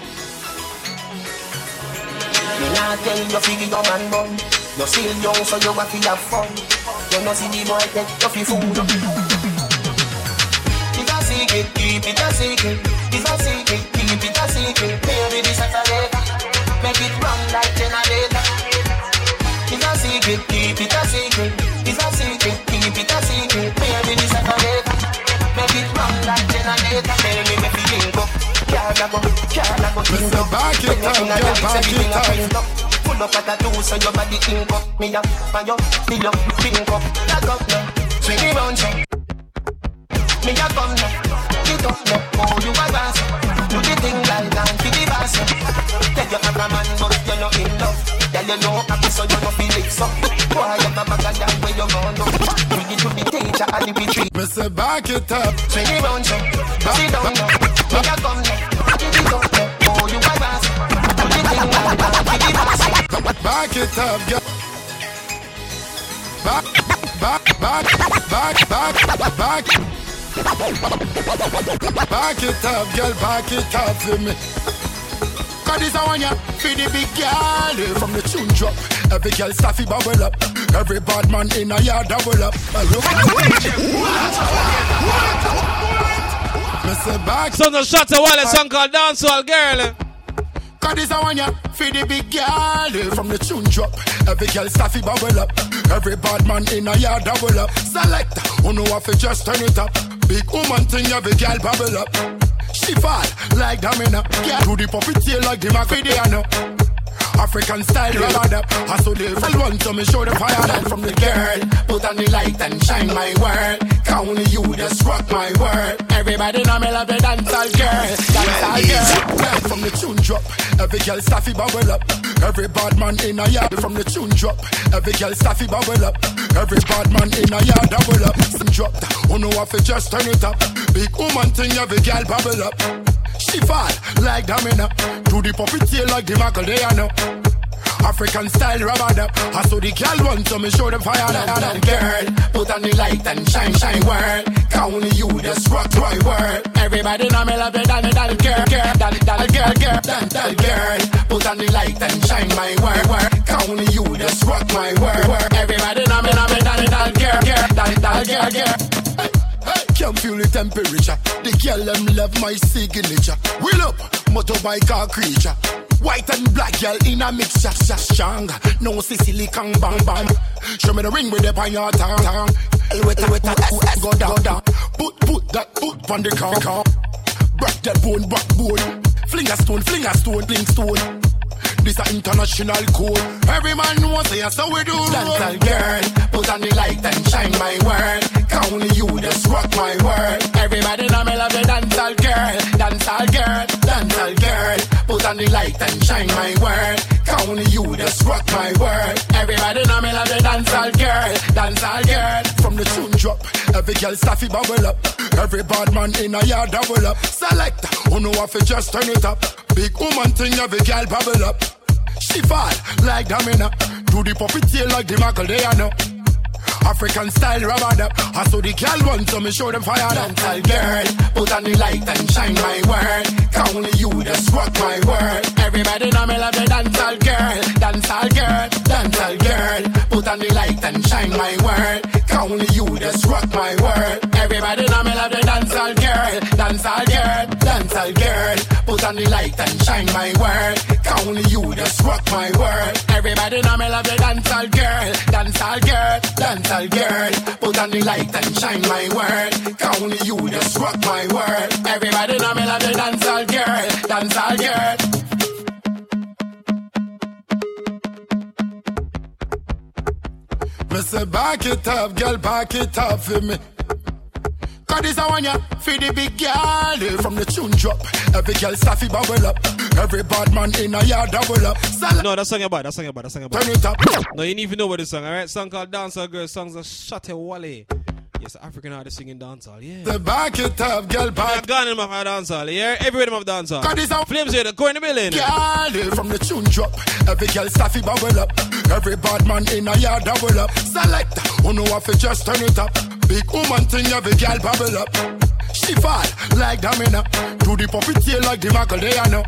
Me nah tell you feel your man bun. You still young, so you have to have fun. You know see the boy take you fi food. It's a secret, keep it a secret. It's a secret, keep it a secret. Baby, this a Can't go, can't go. Mr. Back it up, girl, back it up. Pull up at a two so your body ink up Me up, my up, the up, pink up. Lock up now, swing it round so Me a come now, get up now. Oh, you a boss. Do the thing like be the boss. Tell you have a man but you're not in love. Tell you no happy so you no feel it so. Boy, you a bag of that where you gone up Bring it to the teacher and the retreat. Back it up. Swing it round so Sit down now, It up, girl. Back, back, back, back, back, back. Back it up, girl, back it up for me. Cause this I want ya for the big girl From the tune drop Every girl staffy bubble up Every bad man in a yard double up. Back Son of Shatta Wale, song called Dancehall Girl. Cause this I want ya for the big girl From the tune drop. Every girl staffy bubble up. Every bad man in a yard double up. Select Who know if it just turn it up. Big woman thing every girl bubble up. She fall like domino Girl do the puppet like the Mafidiano African style, well on up. I saw the full one, so me show the fire light from the girl. Put on the light and shine my world. Count you just rock my world. Everybody know me love the dancehall girl. Dancehall girl. Girl from the tune drop, every girl staffy bubble up. Every bad man in a yard from the tune drop, every girl staffy bubble up. Every bad man in a yard double up. Some drop, who know if it just turn it up. Big woman thing, every girl bubble up. She fall like domino, do the puppet like the Macarena. African style rubber up. I saw the girl want so me show them fire that, that girl. Put on the light and shine, shine world. Only you just rock my world. Everybody know me love it, that, that girl, girl, that, that girl, girl, that, that girl. Put on the light and shine my world, world. Only you just rock my world. Everybody know me love it, that, that girl, girl, that, that girl, girl. Can feel the temperature. The girl them love my signature. Wheel up, motorbike or creature. White and black girl in a mixture, strong. No Sicily kang bang bang. Show me the ring with the on your tongue. tongue. Wait, wait, wait, go down, down. Put, put that put on the car, car. Break that bone, back bone. Fling a stone, fling a stone, fling stone. This a international code. Every man knows say so we do. Dancehall girl, put on the light and shine my world. Only you just rock my world. Everybody know me love the dancehall girl, dancehall girl, dancehall girl. Put on the light and shine my world. Only you just rock my world. Everybody know me love the dancehall girl, dancehall girl. From the tune drop, every girl staffy bubble up. Every bad man in a yard double up. Select, who know if it just turn it up. Big woman thing, every girl bubble up. She fall like domino. Do the puppet tail like the Michael Macarena. African style rubber up. I saw the girl want so me show them fire. Dancehall girl, put on the light and shine my world. Only you just rock my world. Everybody know me love the dancehall girl, dancehall girl, dancehall girl. Put on the light and shine my world. Only you just rock my world. Everybody know me love the dancehall girl, dancehall girl, dancehall girl. Put on the light and shine my world. Only you just rock my world. Everybody know me love the dancehall girl, dancehall girl, dancehall girl. Put on the light and shine my world. Only you just rock my world. Everybody know me love the dancehall girl, dancehall girl. Me say back it up, girl, back it up for me. Cause this I want ya for the big girl eh, From the tune drop Every girl staffy bubble up Every bad man in a yard double up Sal- No, that song about, that song about, that song about. Turn it up No, you need to know what the song, alright? Song called Dancehall Girl, songs of Shatta Wale. Yes, African artist singing dancehall, yeah. The back it up, girl, back gone in my dancehall, yeah? Every rhythm of dancehall. Cause this a- Flames here, the go in the building. Girl From the tune drop Every girl stuffy bubble up Every bad man in a yard double up Select Who know if it just turn it up Big woman thing every girl bubble up She fall like domino Do the puppet tail like the Macarena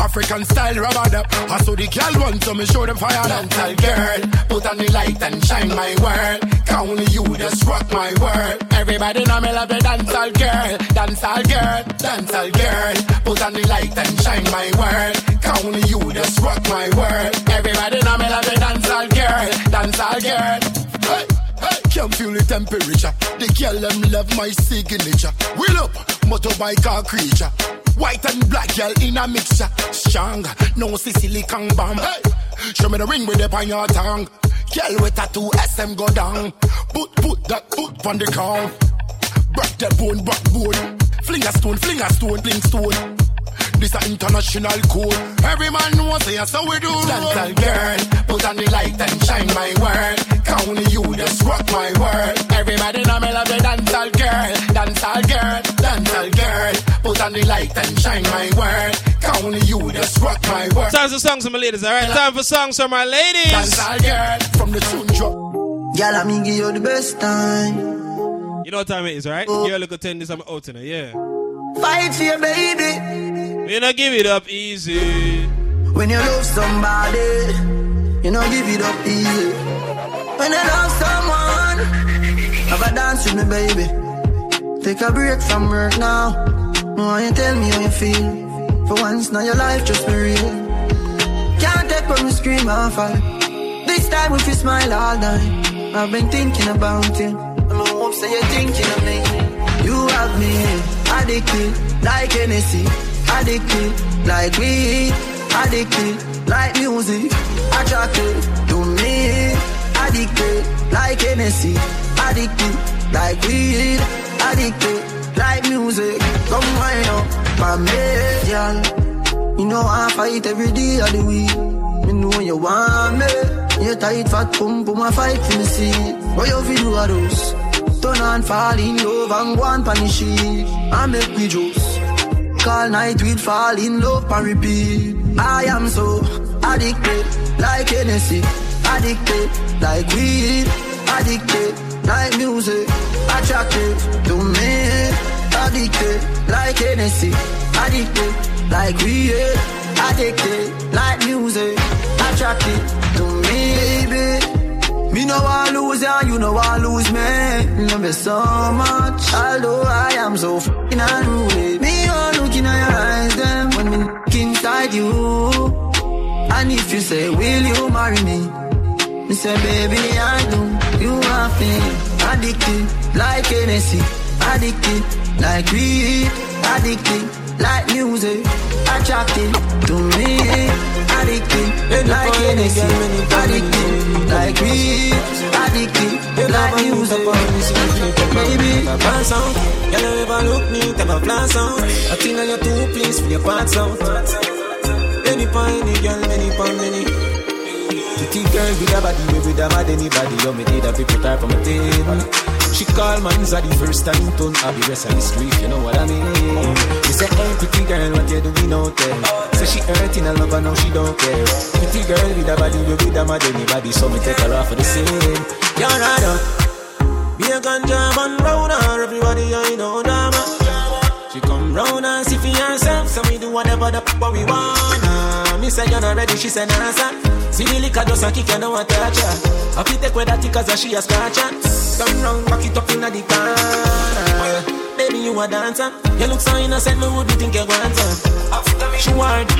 African style rubber up I saw the girl want so me show them fire Dancehall girl Put on the light and shine my world. Only you just rock my world. Everybody know me love the dancehall girl. Dancehall girl Dancehall girl. Put on the light and shine my world. Only you just rock my world. Everybody know me love the dancehall girl. Dancehall girl. Hey Hey, can feel the temperature. The girl them love my signature. Wheel up, motorbike or creature. White and black girl in a mixture. Strong, no Sicily kang bam. Hey, show me the ring with the on your tongue. Girl with tattoo SM go down. Put put that put on the car. Break that bone, back bone. Fling a stone, fling a stone, fling stone. This a international code. Every man knows say us so we do. Dancehall girl, put on the light and shine my world. Only you just rock my world. Everybody know me love the dancehall girl, dancehall girl, dancehall girl. Put on the light and shine my world. Only you just rock my world. Time for songs for my ladies, alright? Time for songs for my ladies. Dancehall girl from the tune drop. Girl, I me give you the best time. You know what time it is, right? Girl, look at 10 this, I'm out tonight, yeah. Fight for your baby. We not give it up easy. When you love somebody, you know give it up easy. When you love someone, have a dance with me, baby. Take a break from work now. No, you tell me how you feel. For once, now your life just be real. Can't take when we scream and fall. This time if you smile all night. I've been thinking about you. And I hope say you're thinking of me. You have me addicted like Hennessy. Addicted like weed. Addicted like music. Attracted to me. Addicted like Hennessy. Addicted like weed. Addicted like music. Come wind up. for me, girl. You know I fight every day of the week. Me know you want me. You tight fat pum pum I fight for me see. What you feel do a those? Turn on fall in love and go on punish it. I make me juice. Call night we'll fall in love and repeat. I am so addicted like Hennessy. Addicted like weed. Addicted like music. Attracted to me. Addicted like Hennessy. Addicted like weed. Addicted like music. Attracted to me, baby. Me no want lose ya, you no want lose me. Love you so much, although I am so fucking unruly. Me all looking at your eyes, them when me inside you. And if you say, will you marry me? Me say, baby, I do. You are me addicted like Hennessy, addicted like weed, addicted like music, attracted to me, addicted like Hennessy, addicted like weed, addicted like music, baby. Pass out, you know ever look neat, ever flash out. I think on your two please for your parts out. Any pine, any girl, many pine, many. Pretty girl with a body, we with a mad anybody. You me did a people type from a team. She call man's the first time turn I be rest of the street, you know what I mean? You say, hey, pretty girl, what you doing out there? Say she hurting a lover, now she don't care. Pretty girl with a body, we with a mad anybody. So me take her off for the scene. You're right up. Be a ganja man round her, everybody I know drama. She come round and see for herself, so we do whatever the fuck we wanna. Me say you're not ready, she say nah, son. See the liquor just a kick, you know what touch her. I fit take with that cause she a scratch her. Come round, back it up inna the corner. Baby, you a dancer. You look so innocent, me would think you want her. She want,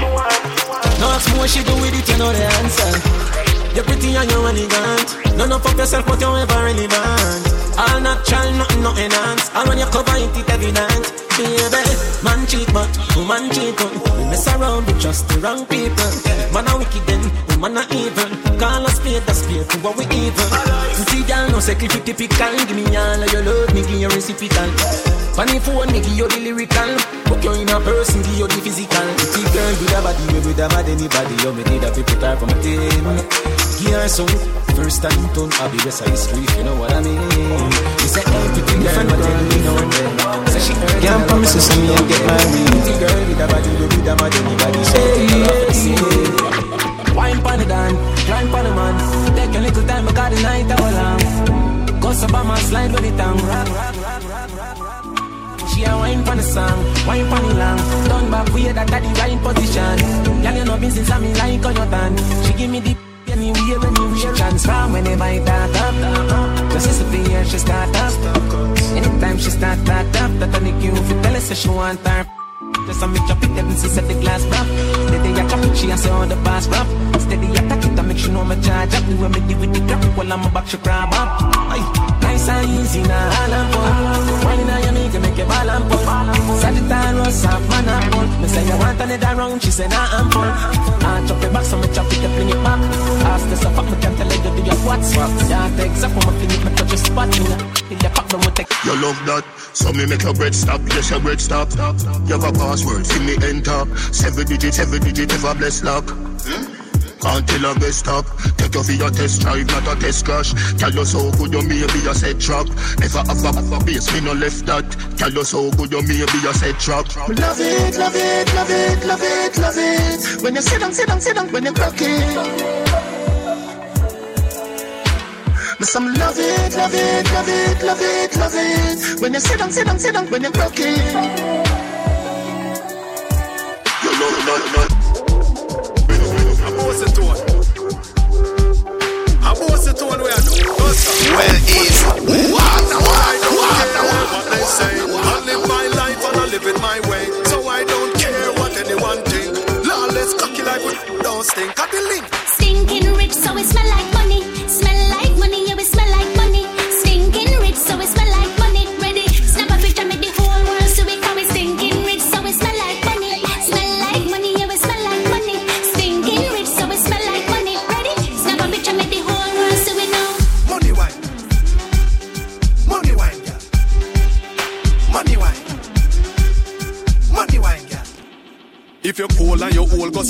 no ask me what she do with it, you know the answer. You're pretty and you're elegant. None of up yourself, but you're ever relevant. All natural, nothing, no enhance. And when you cover it, it evident. Baby, man cheat, but woman cheat. on. We mess around with just the wrong people. Man a wicked then, woman a evil. Call a spade a spade to what we evil. Pretty girl, no say clip it typical. Give me all of your love, me give you reciprocal. Funny phone, me give you the lyrical. Book you in a person, give you the physical. Pretty girl with a body, we with a mad anybody. You me need a people type from a team. Her some. First time turn, I'll be rest of street, you know what I mean? You say, hey, pretty girl, what you out? Say she earned Can't promise to see me and get married. Pretty girl with a body, we with a mad anybody. So take her off the scene. Wine pon the dan, climb pon the man. Take a little time, because the night all long. Go so by my slide with the tongue. Rock, rock, rock, rock, rock, rock. She a wine pon the song, wine pon the long. Turn back way that at the right position. Girl, you know been since I me like on your tan. She give me the anywhere, anywhere. She transform whenever I talk up. Just listen to her, she start up. Anytime she start that up, that I make you feel tell her say she want her. Just a make chop it, then she set the glass back. The day I it, she a say on the pass rap. Steady I make sure no me charge up. The way me deal with the crap, while I'm a back, she grab up. Nice and easy now, all I'm for. Why now you make it, make it ball and pull. Sagittarius, half man and pull. Me say you want another round, she say nah I'm full. I chop it back, so me chop it, then fling it back. Ask this up, me can't tell you do your what swap. Yeah, take up, me fling it, me touch your spot. Me if you pop, me take. You love that, so me make your bread stop. Yes, your bread stop. You have a password, see me enter. Seven digit, seven digit, never bless lock. Can't tell I best stop. Take you for your test drive, not a test crash. Tell you so good, you may be a set trap. Never have a, have a base, me no left that. Tell you so good, you maybe a set trap. Love it, love it, love it, love it, love it. When you sit down, sit down, sit down, when you rock it. Me some love it, love it, love it, love it, love it. When you sit down, sit down, sit down, when you rock it. You love, love, love. What's the tone? How what's the tone we are doing? Well, is water, water, water, what they say. I live my life and I live it my way. So I don't care what anyone think. Lawless cocky like we don't stink. Cut the link. Stinking rich, so it smell like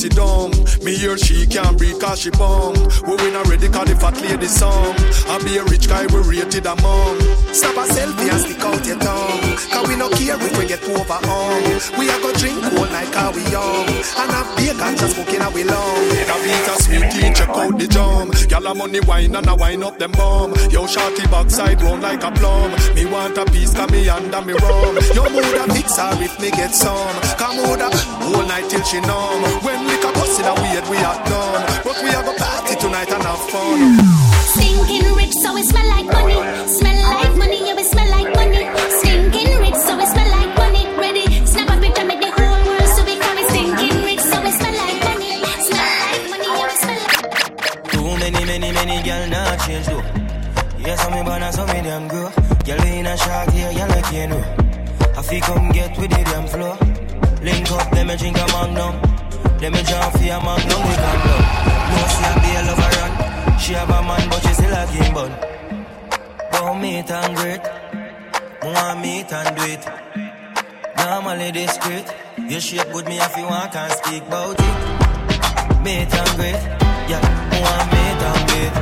and you're old, go sit down. Me hear she can't breathe cause she bomb. We win already cause the fat lady song. I be a rich guy, we rated a mom. Snap a selfie and stick out your tongue. Cause we no care if we get over on. We are go drink all night cause we young. And have beer ganja smoking and we long. That beat a sweet check out the jam. Y'all a money wine and a wine up them bomb. Yo shorty backside round like a plum. Me want a piece cause me under me rum. Yo mood a fix her if me get some. Come mood a whole night till she numb. When liquor bust in a weird we are done. But we have a party tonight and have fun. Stinking rich, so it smell like money. Smell like money, yeah, it smell like money. Stinking rich, so it smell like money. Ready, snap a picture, make the whole world so we call it stinking rich, so it smell like money. Smell like money, yeah, it smell like. Too many, many, many girl not change though. Yes, I'm a banana, so me damn go. Girl in a shot here, girl I can't know. I feel come get with the damn flow. Link up, them a drink a magnum. Them a jump for a magnum, we can blow. No, see a be a lover run. She have a man, but she still a game bun. Don't meet and great. Want meet and do it. Normally discreet. You shape with me if you want, can speak about it. Meet and great. Yeah, want meet and great.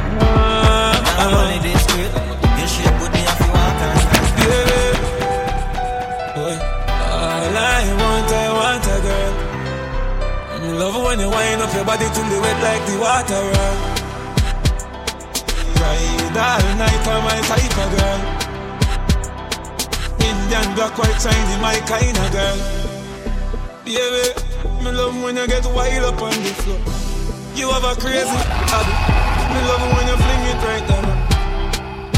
Normally discreet. You shape with me if you want, can speak about it. When you wind up your body till the wet like the water run. Ride all night, I'm my type of girl. Indian black, white, shiny, my kind of girl. Baby, me love when you get wild up on the floor. You have a crazy habit. Me love when you fling it right down.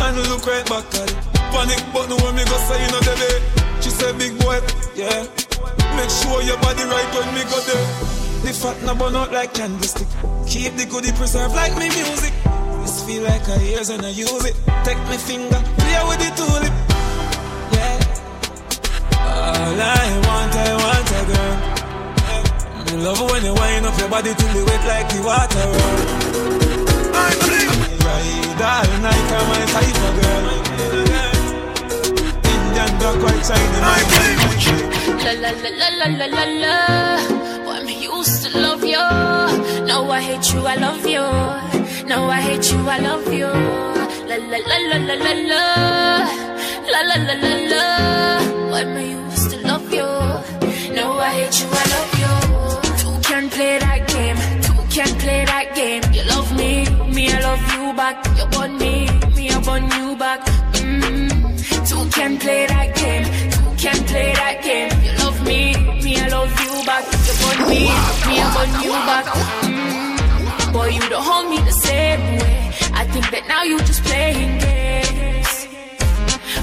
And look right back at it. Panic button when me go say you know the day. She said, big boy, yeah. Make sure your body right when me go there. The fat no burn out like candlestick. Keep the goodie preserved like me music. This feel like a years and I use it. Take my finger, play with the tulip. Yeah. All I want, I want a girl. Me love when you wind up your body till you wet like the water. I ride all night, I'm my type of girl. Indian black, white, shiny, my La la la la la la la I'm used to love you. Now I hate you, I love you. Now I hate you, I love you. La la la la la la la. La la la la la. Boy, I'm used to love you. Now I hate you, I love you. Two can play that game. Two can play that game. You love me, me I love you back. You want me, me I want you back. Mm. Two can play that game. Two can play that game. You love me, me I want you back. Mm. Boy, you don't hold me the same way. I think that now you just playing games.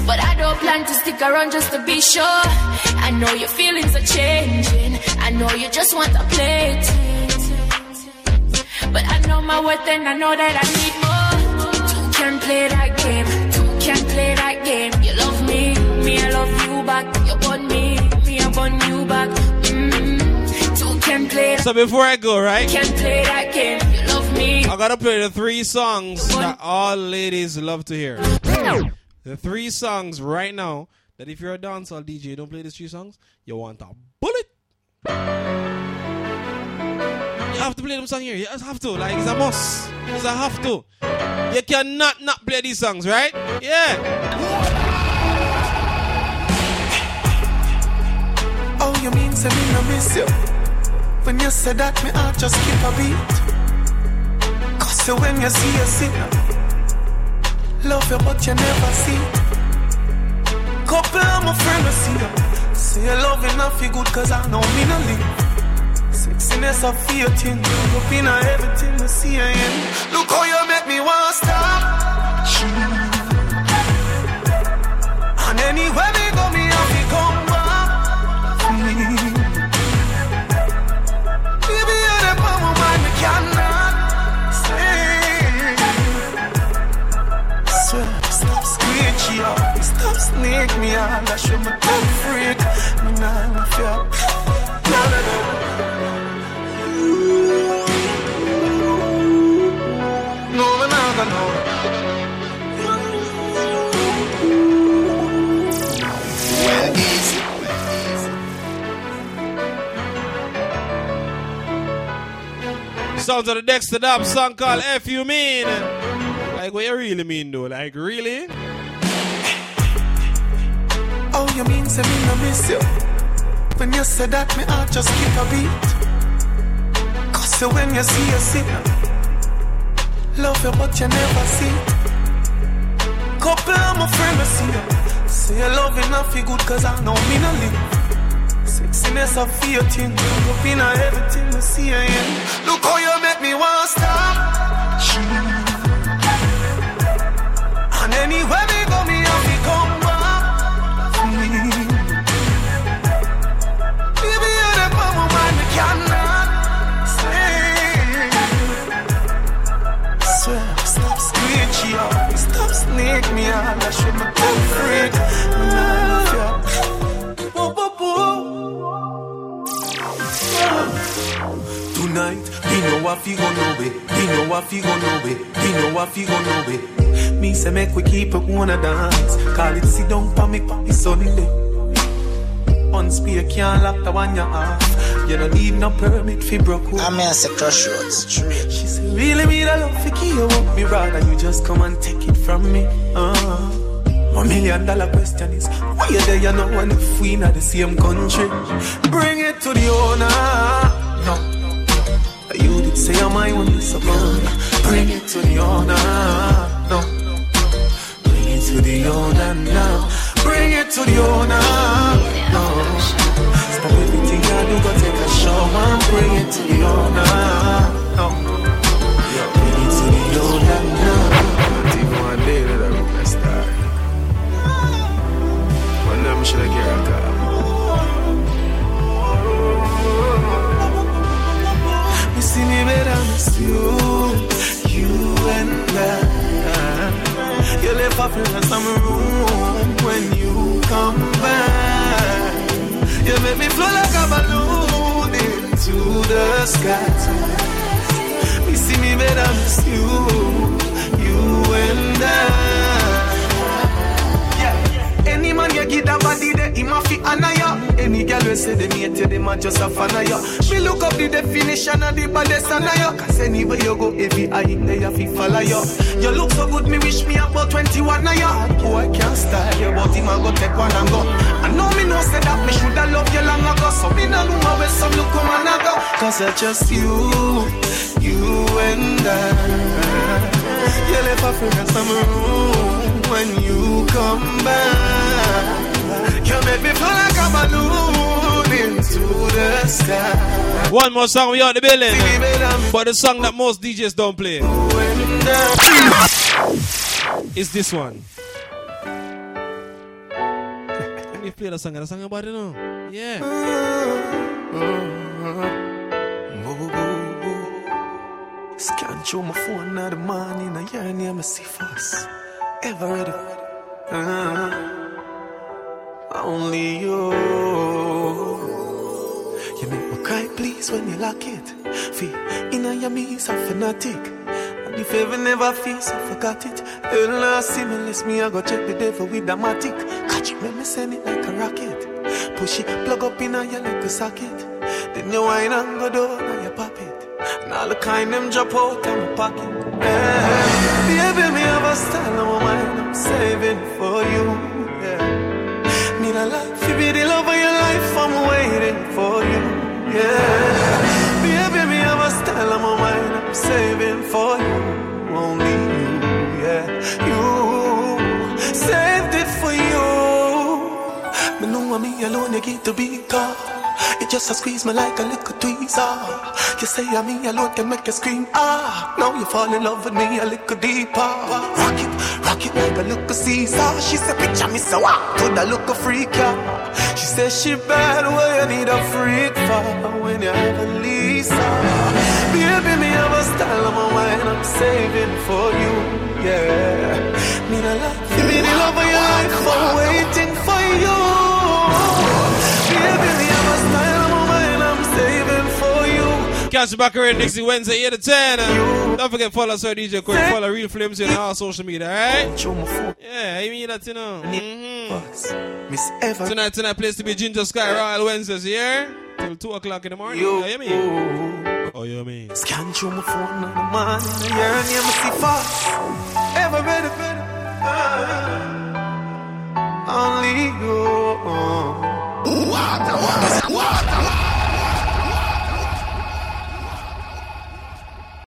But I don't plan to stick around just to be sure. I know your feelings are changing. I know you just want to play it. But I know my worth and I know that I need more. Two can play that game. Two can play that game. You love me, me I love you back. You want me, me I want you back. So before I go, right? Can play that game. You love me. I gotta play the three songs that all ladies love to hear. The three songs right now that if you're a dancehall DJ, don't play these three songs, you want a bullet. You have to play them songs here. You just have to. Like it's a must. It's a have to. You cannot not play these songs, right? Yeah. Oh, you mean say me no miss you? When you say that, me heart just skip a beat. Cause you when you see a sinner, love you but you never see. Couple of my friends will see you. Say you love enough, you good cause I know me no live. Sexiness of faith in you, up in everything I see you in. Look how you make me want to stop. And anywhere snake me out. I show my tongue freak. Me nah fear. No, no, no. No, easy. Sounds of the Dexta Daps song called F You Mean. Like, what you really mean, though? Like, really? Oh, you mean say me no miss you? When you say that, me heart just skip a beat. Cause you when you see a sinner, love you but you never see. Couple of my friends me see you. Say you love enough feel good cause I know me no live. Sexiness of fear thing, up in everything me see you in. Look how you make me want to stop. And anywhere know I feel on no way. We know I feel on no way. We know I feel on no way. Me say make we keep it wanna dance. Call it sit down for me, it's sunny day. On spear can't lock the one you off. You don't need no permit for broke I mean, I say crossroads. She say, really me the love for key you up me rather you just come and take it from me. Uh, one million dollar question is, why you there you know and if we not the same country? Bring it to the owner. No. You did say I'm my one this. Bring it to the owner. No. Bring it to the owner now. Bring it to the owner. No. One more song, we out the building. But the song that most DJs don't play is this one. Let me play the song, the song about it now. Yeah. Scan through my phone now the morning, I hear near fast. Ever ready? Uh, only when you lock it. Feel in your knees, I'm fanatic. And if ever never feel so, forgot it. Hell, last stimulus me, I go check the devil with the matic. Catch it when me send it like a rocket. Push it, plug up in your like a socket. Then you wine and go down, you pop it. And all the kind them drop out of my pocket. Yeah. Baby, me have a style on I'm saving for you. Yeah. Baby, mind, I'm saving for you. Only you, yeah. You saved it for you. Me alone, you get to be called. It just a squeeze me like a little tweezer. You say I'm me alone can make you scream. Ah, now you fall in love with me a little deeper. Rock it, rock it like a little Caesar. She said, picture me so what? Could I look a freak yeah. She said she bad, well you need a freak for when you have a Lisa. Baby, me have a style of my wine, I'm saving for you. Yeah, me the love, you be the love of your life, I'm Catch back here next Wednesday, 8 to 10. Uh, don't forget follow us Sir DJ Quick. Follow Real Flames on all social media, alright? Yeah, you mean that, you know. Mm-hmm. Miss Eva. Tonight, tonight, place to be Ginger Sky Royal Wednesdays, yeah? Till 2 o'clock in the morning. You, you me? Oh, you mean? Scan through my phone on the man. Yeah, and you must see fast. Ever better, better. Ah. Only you. Water, water, water.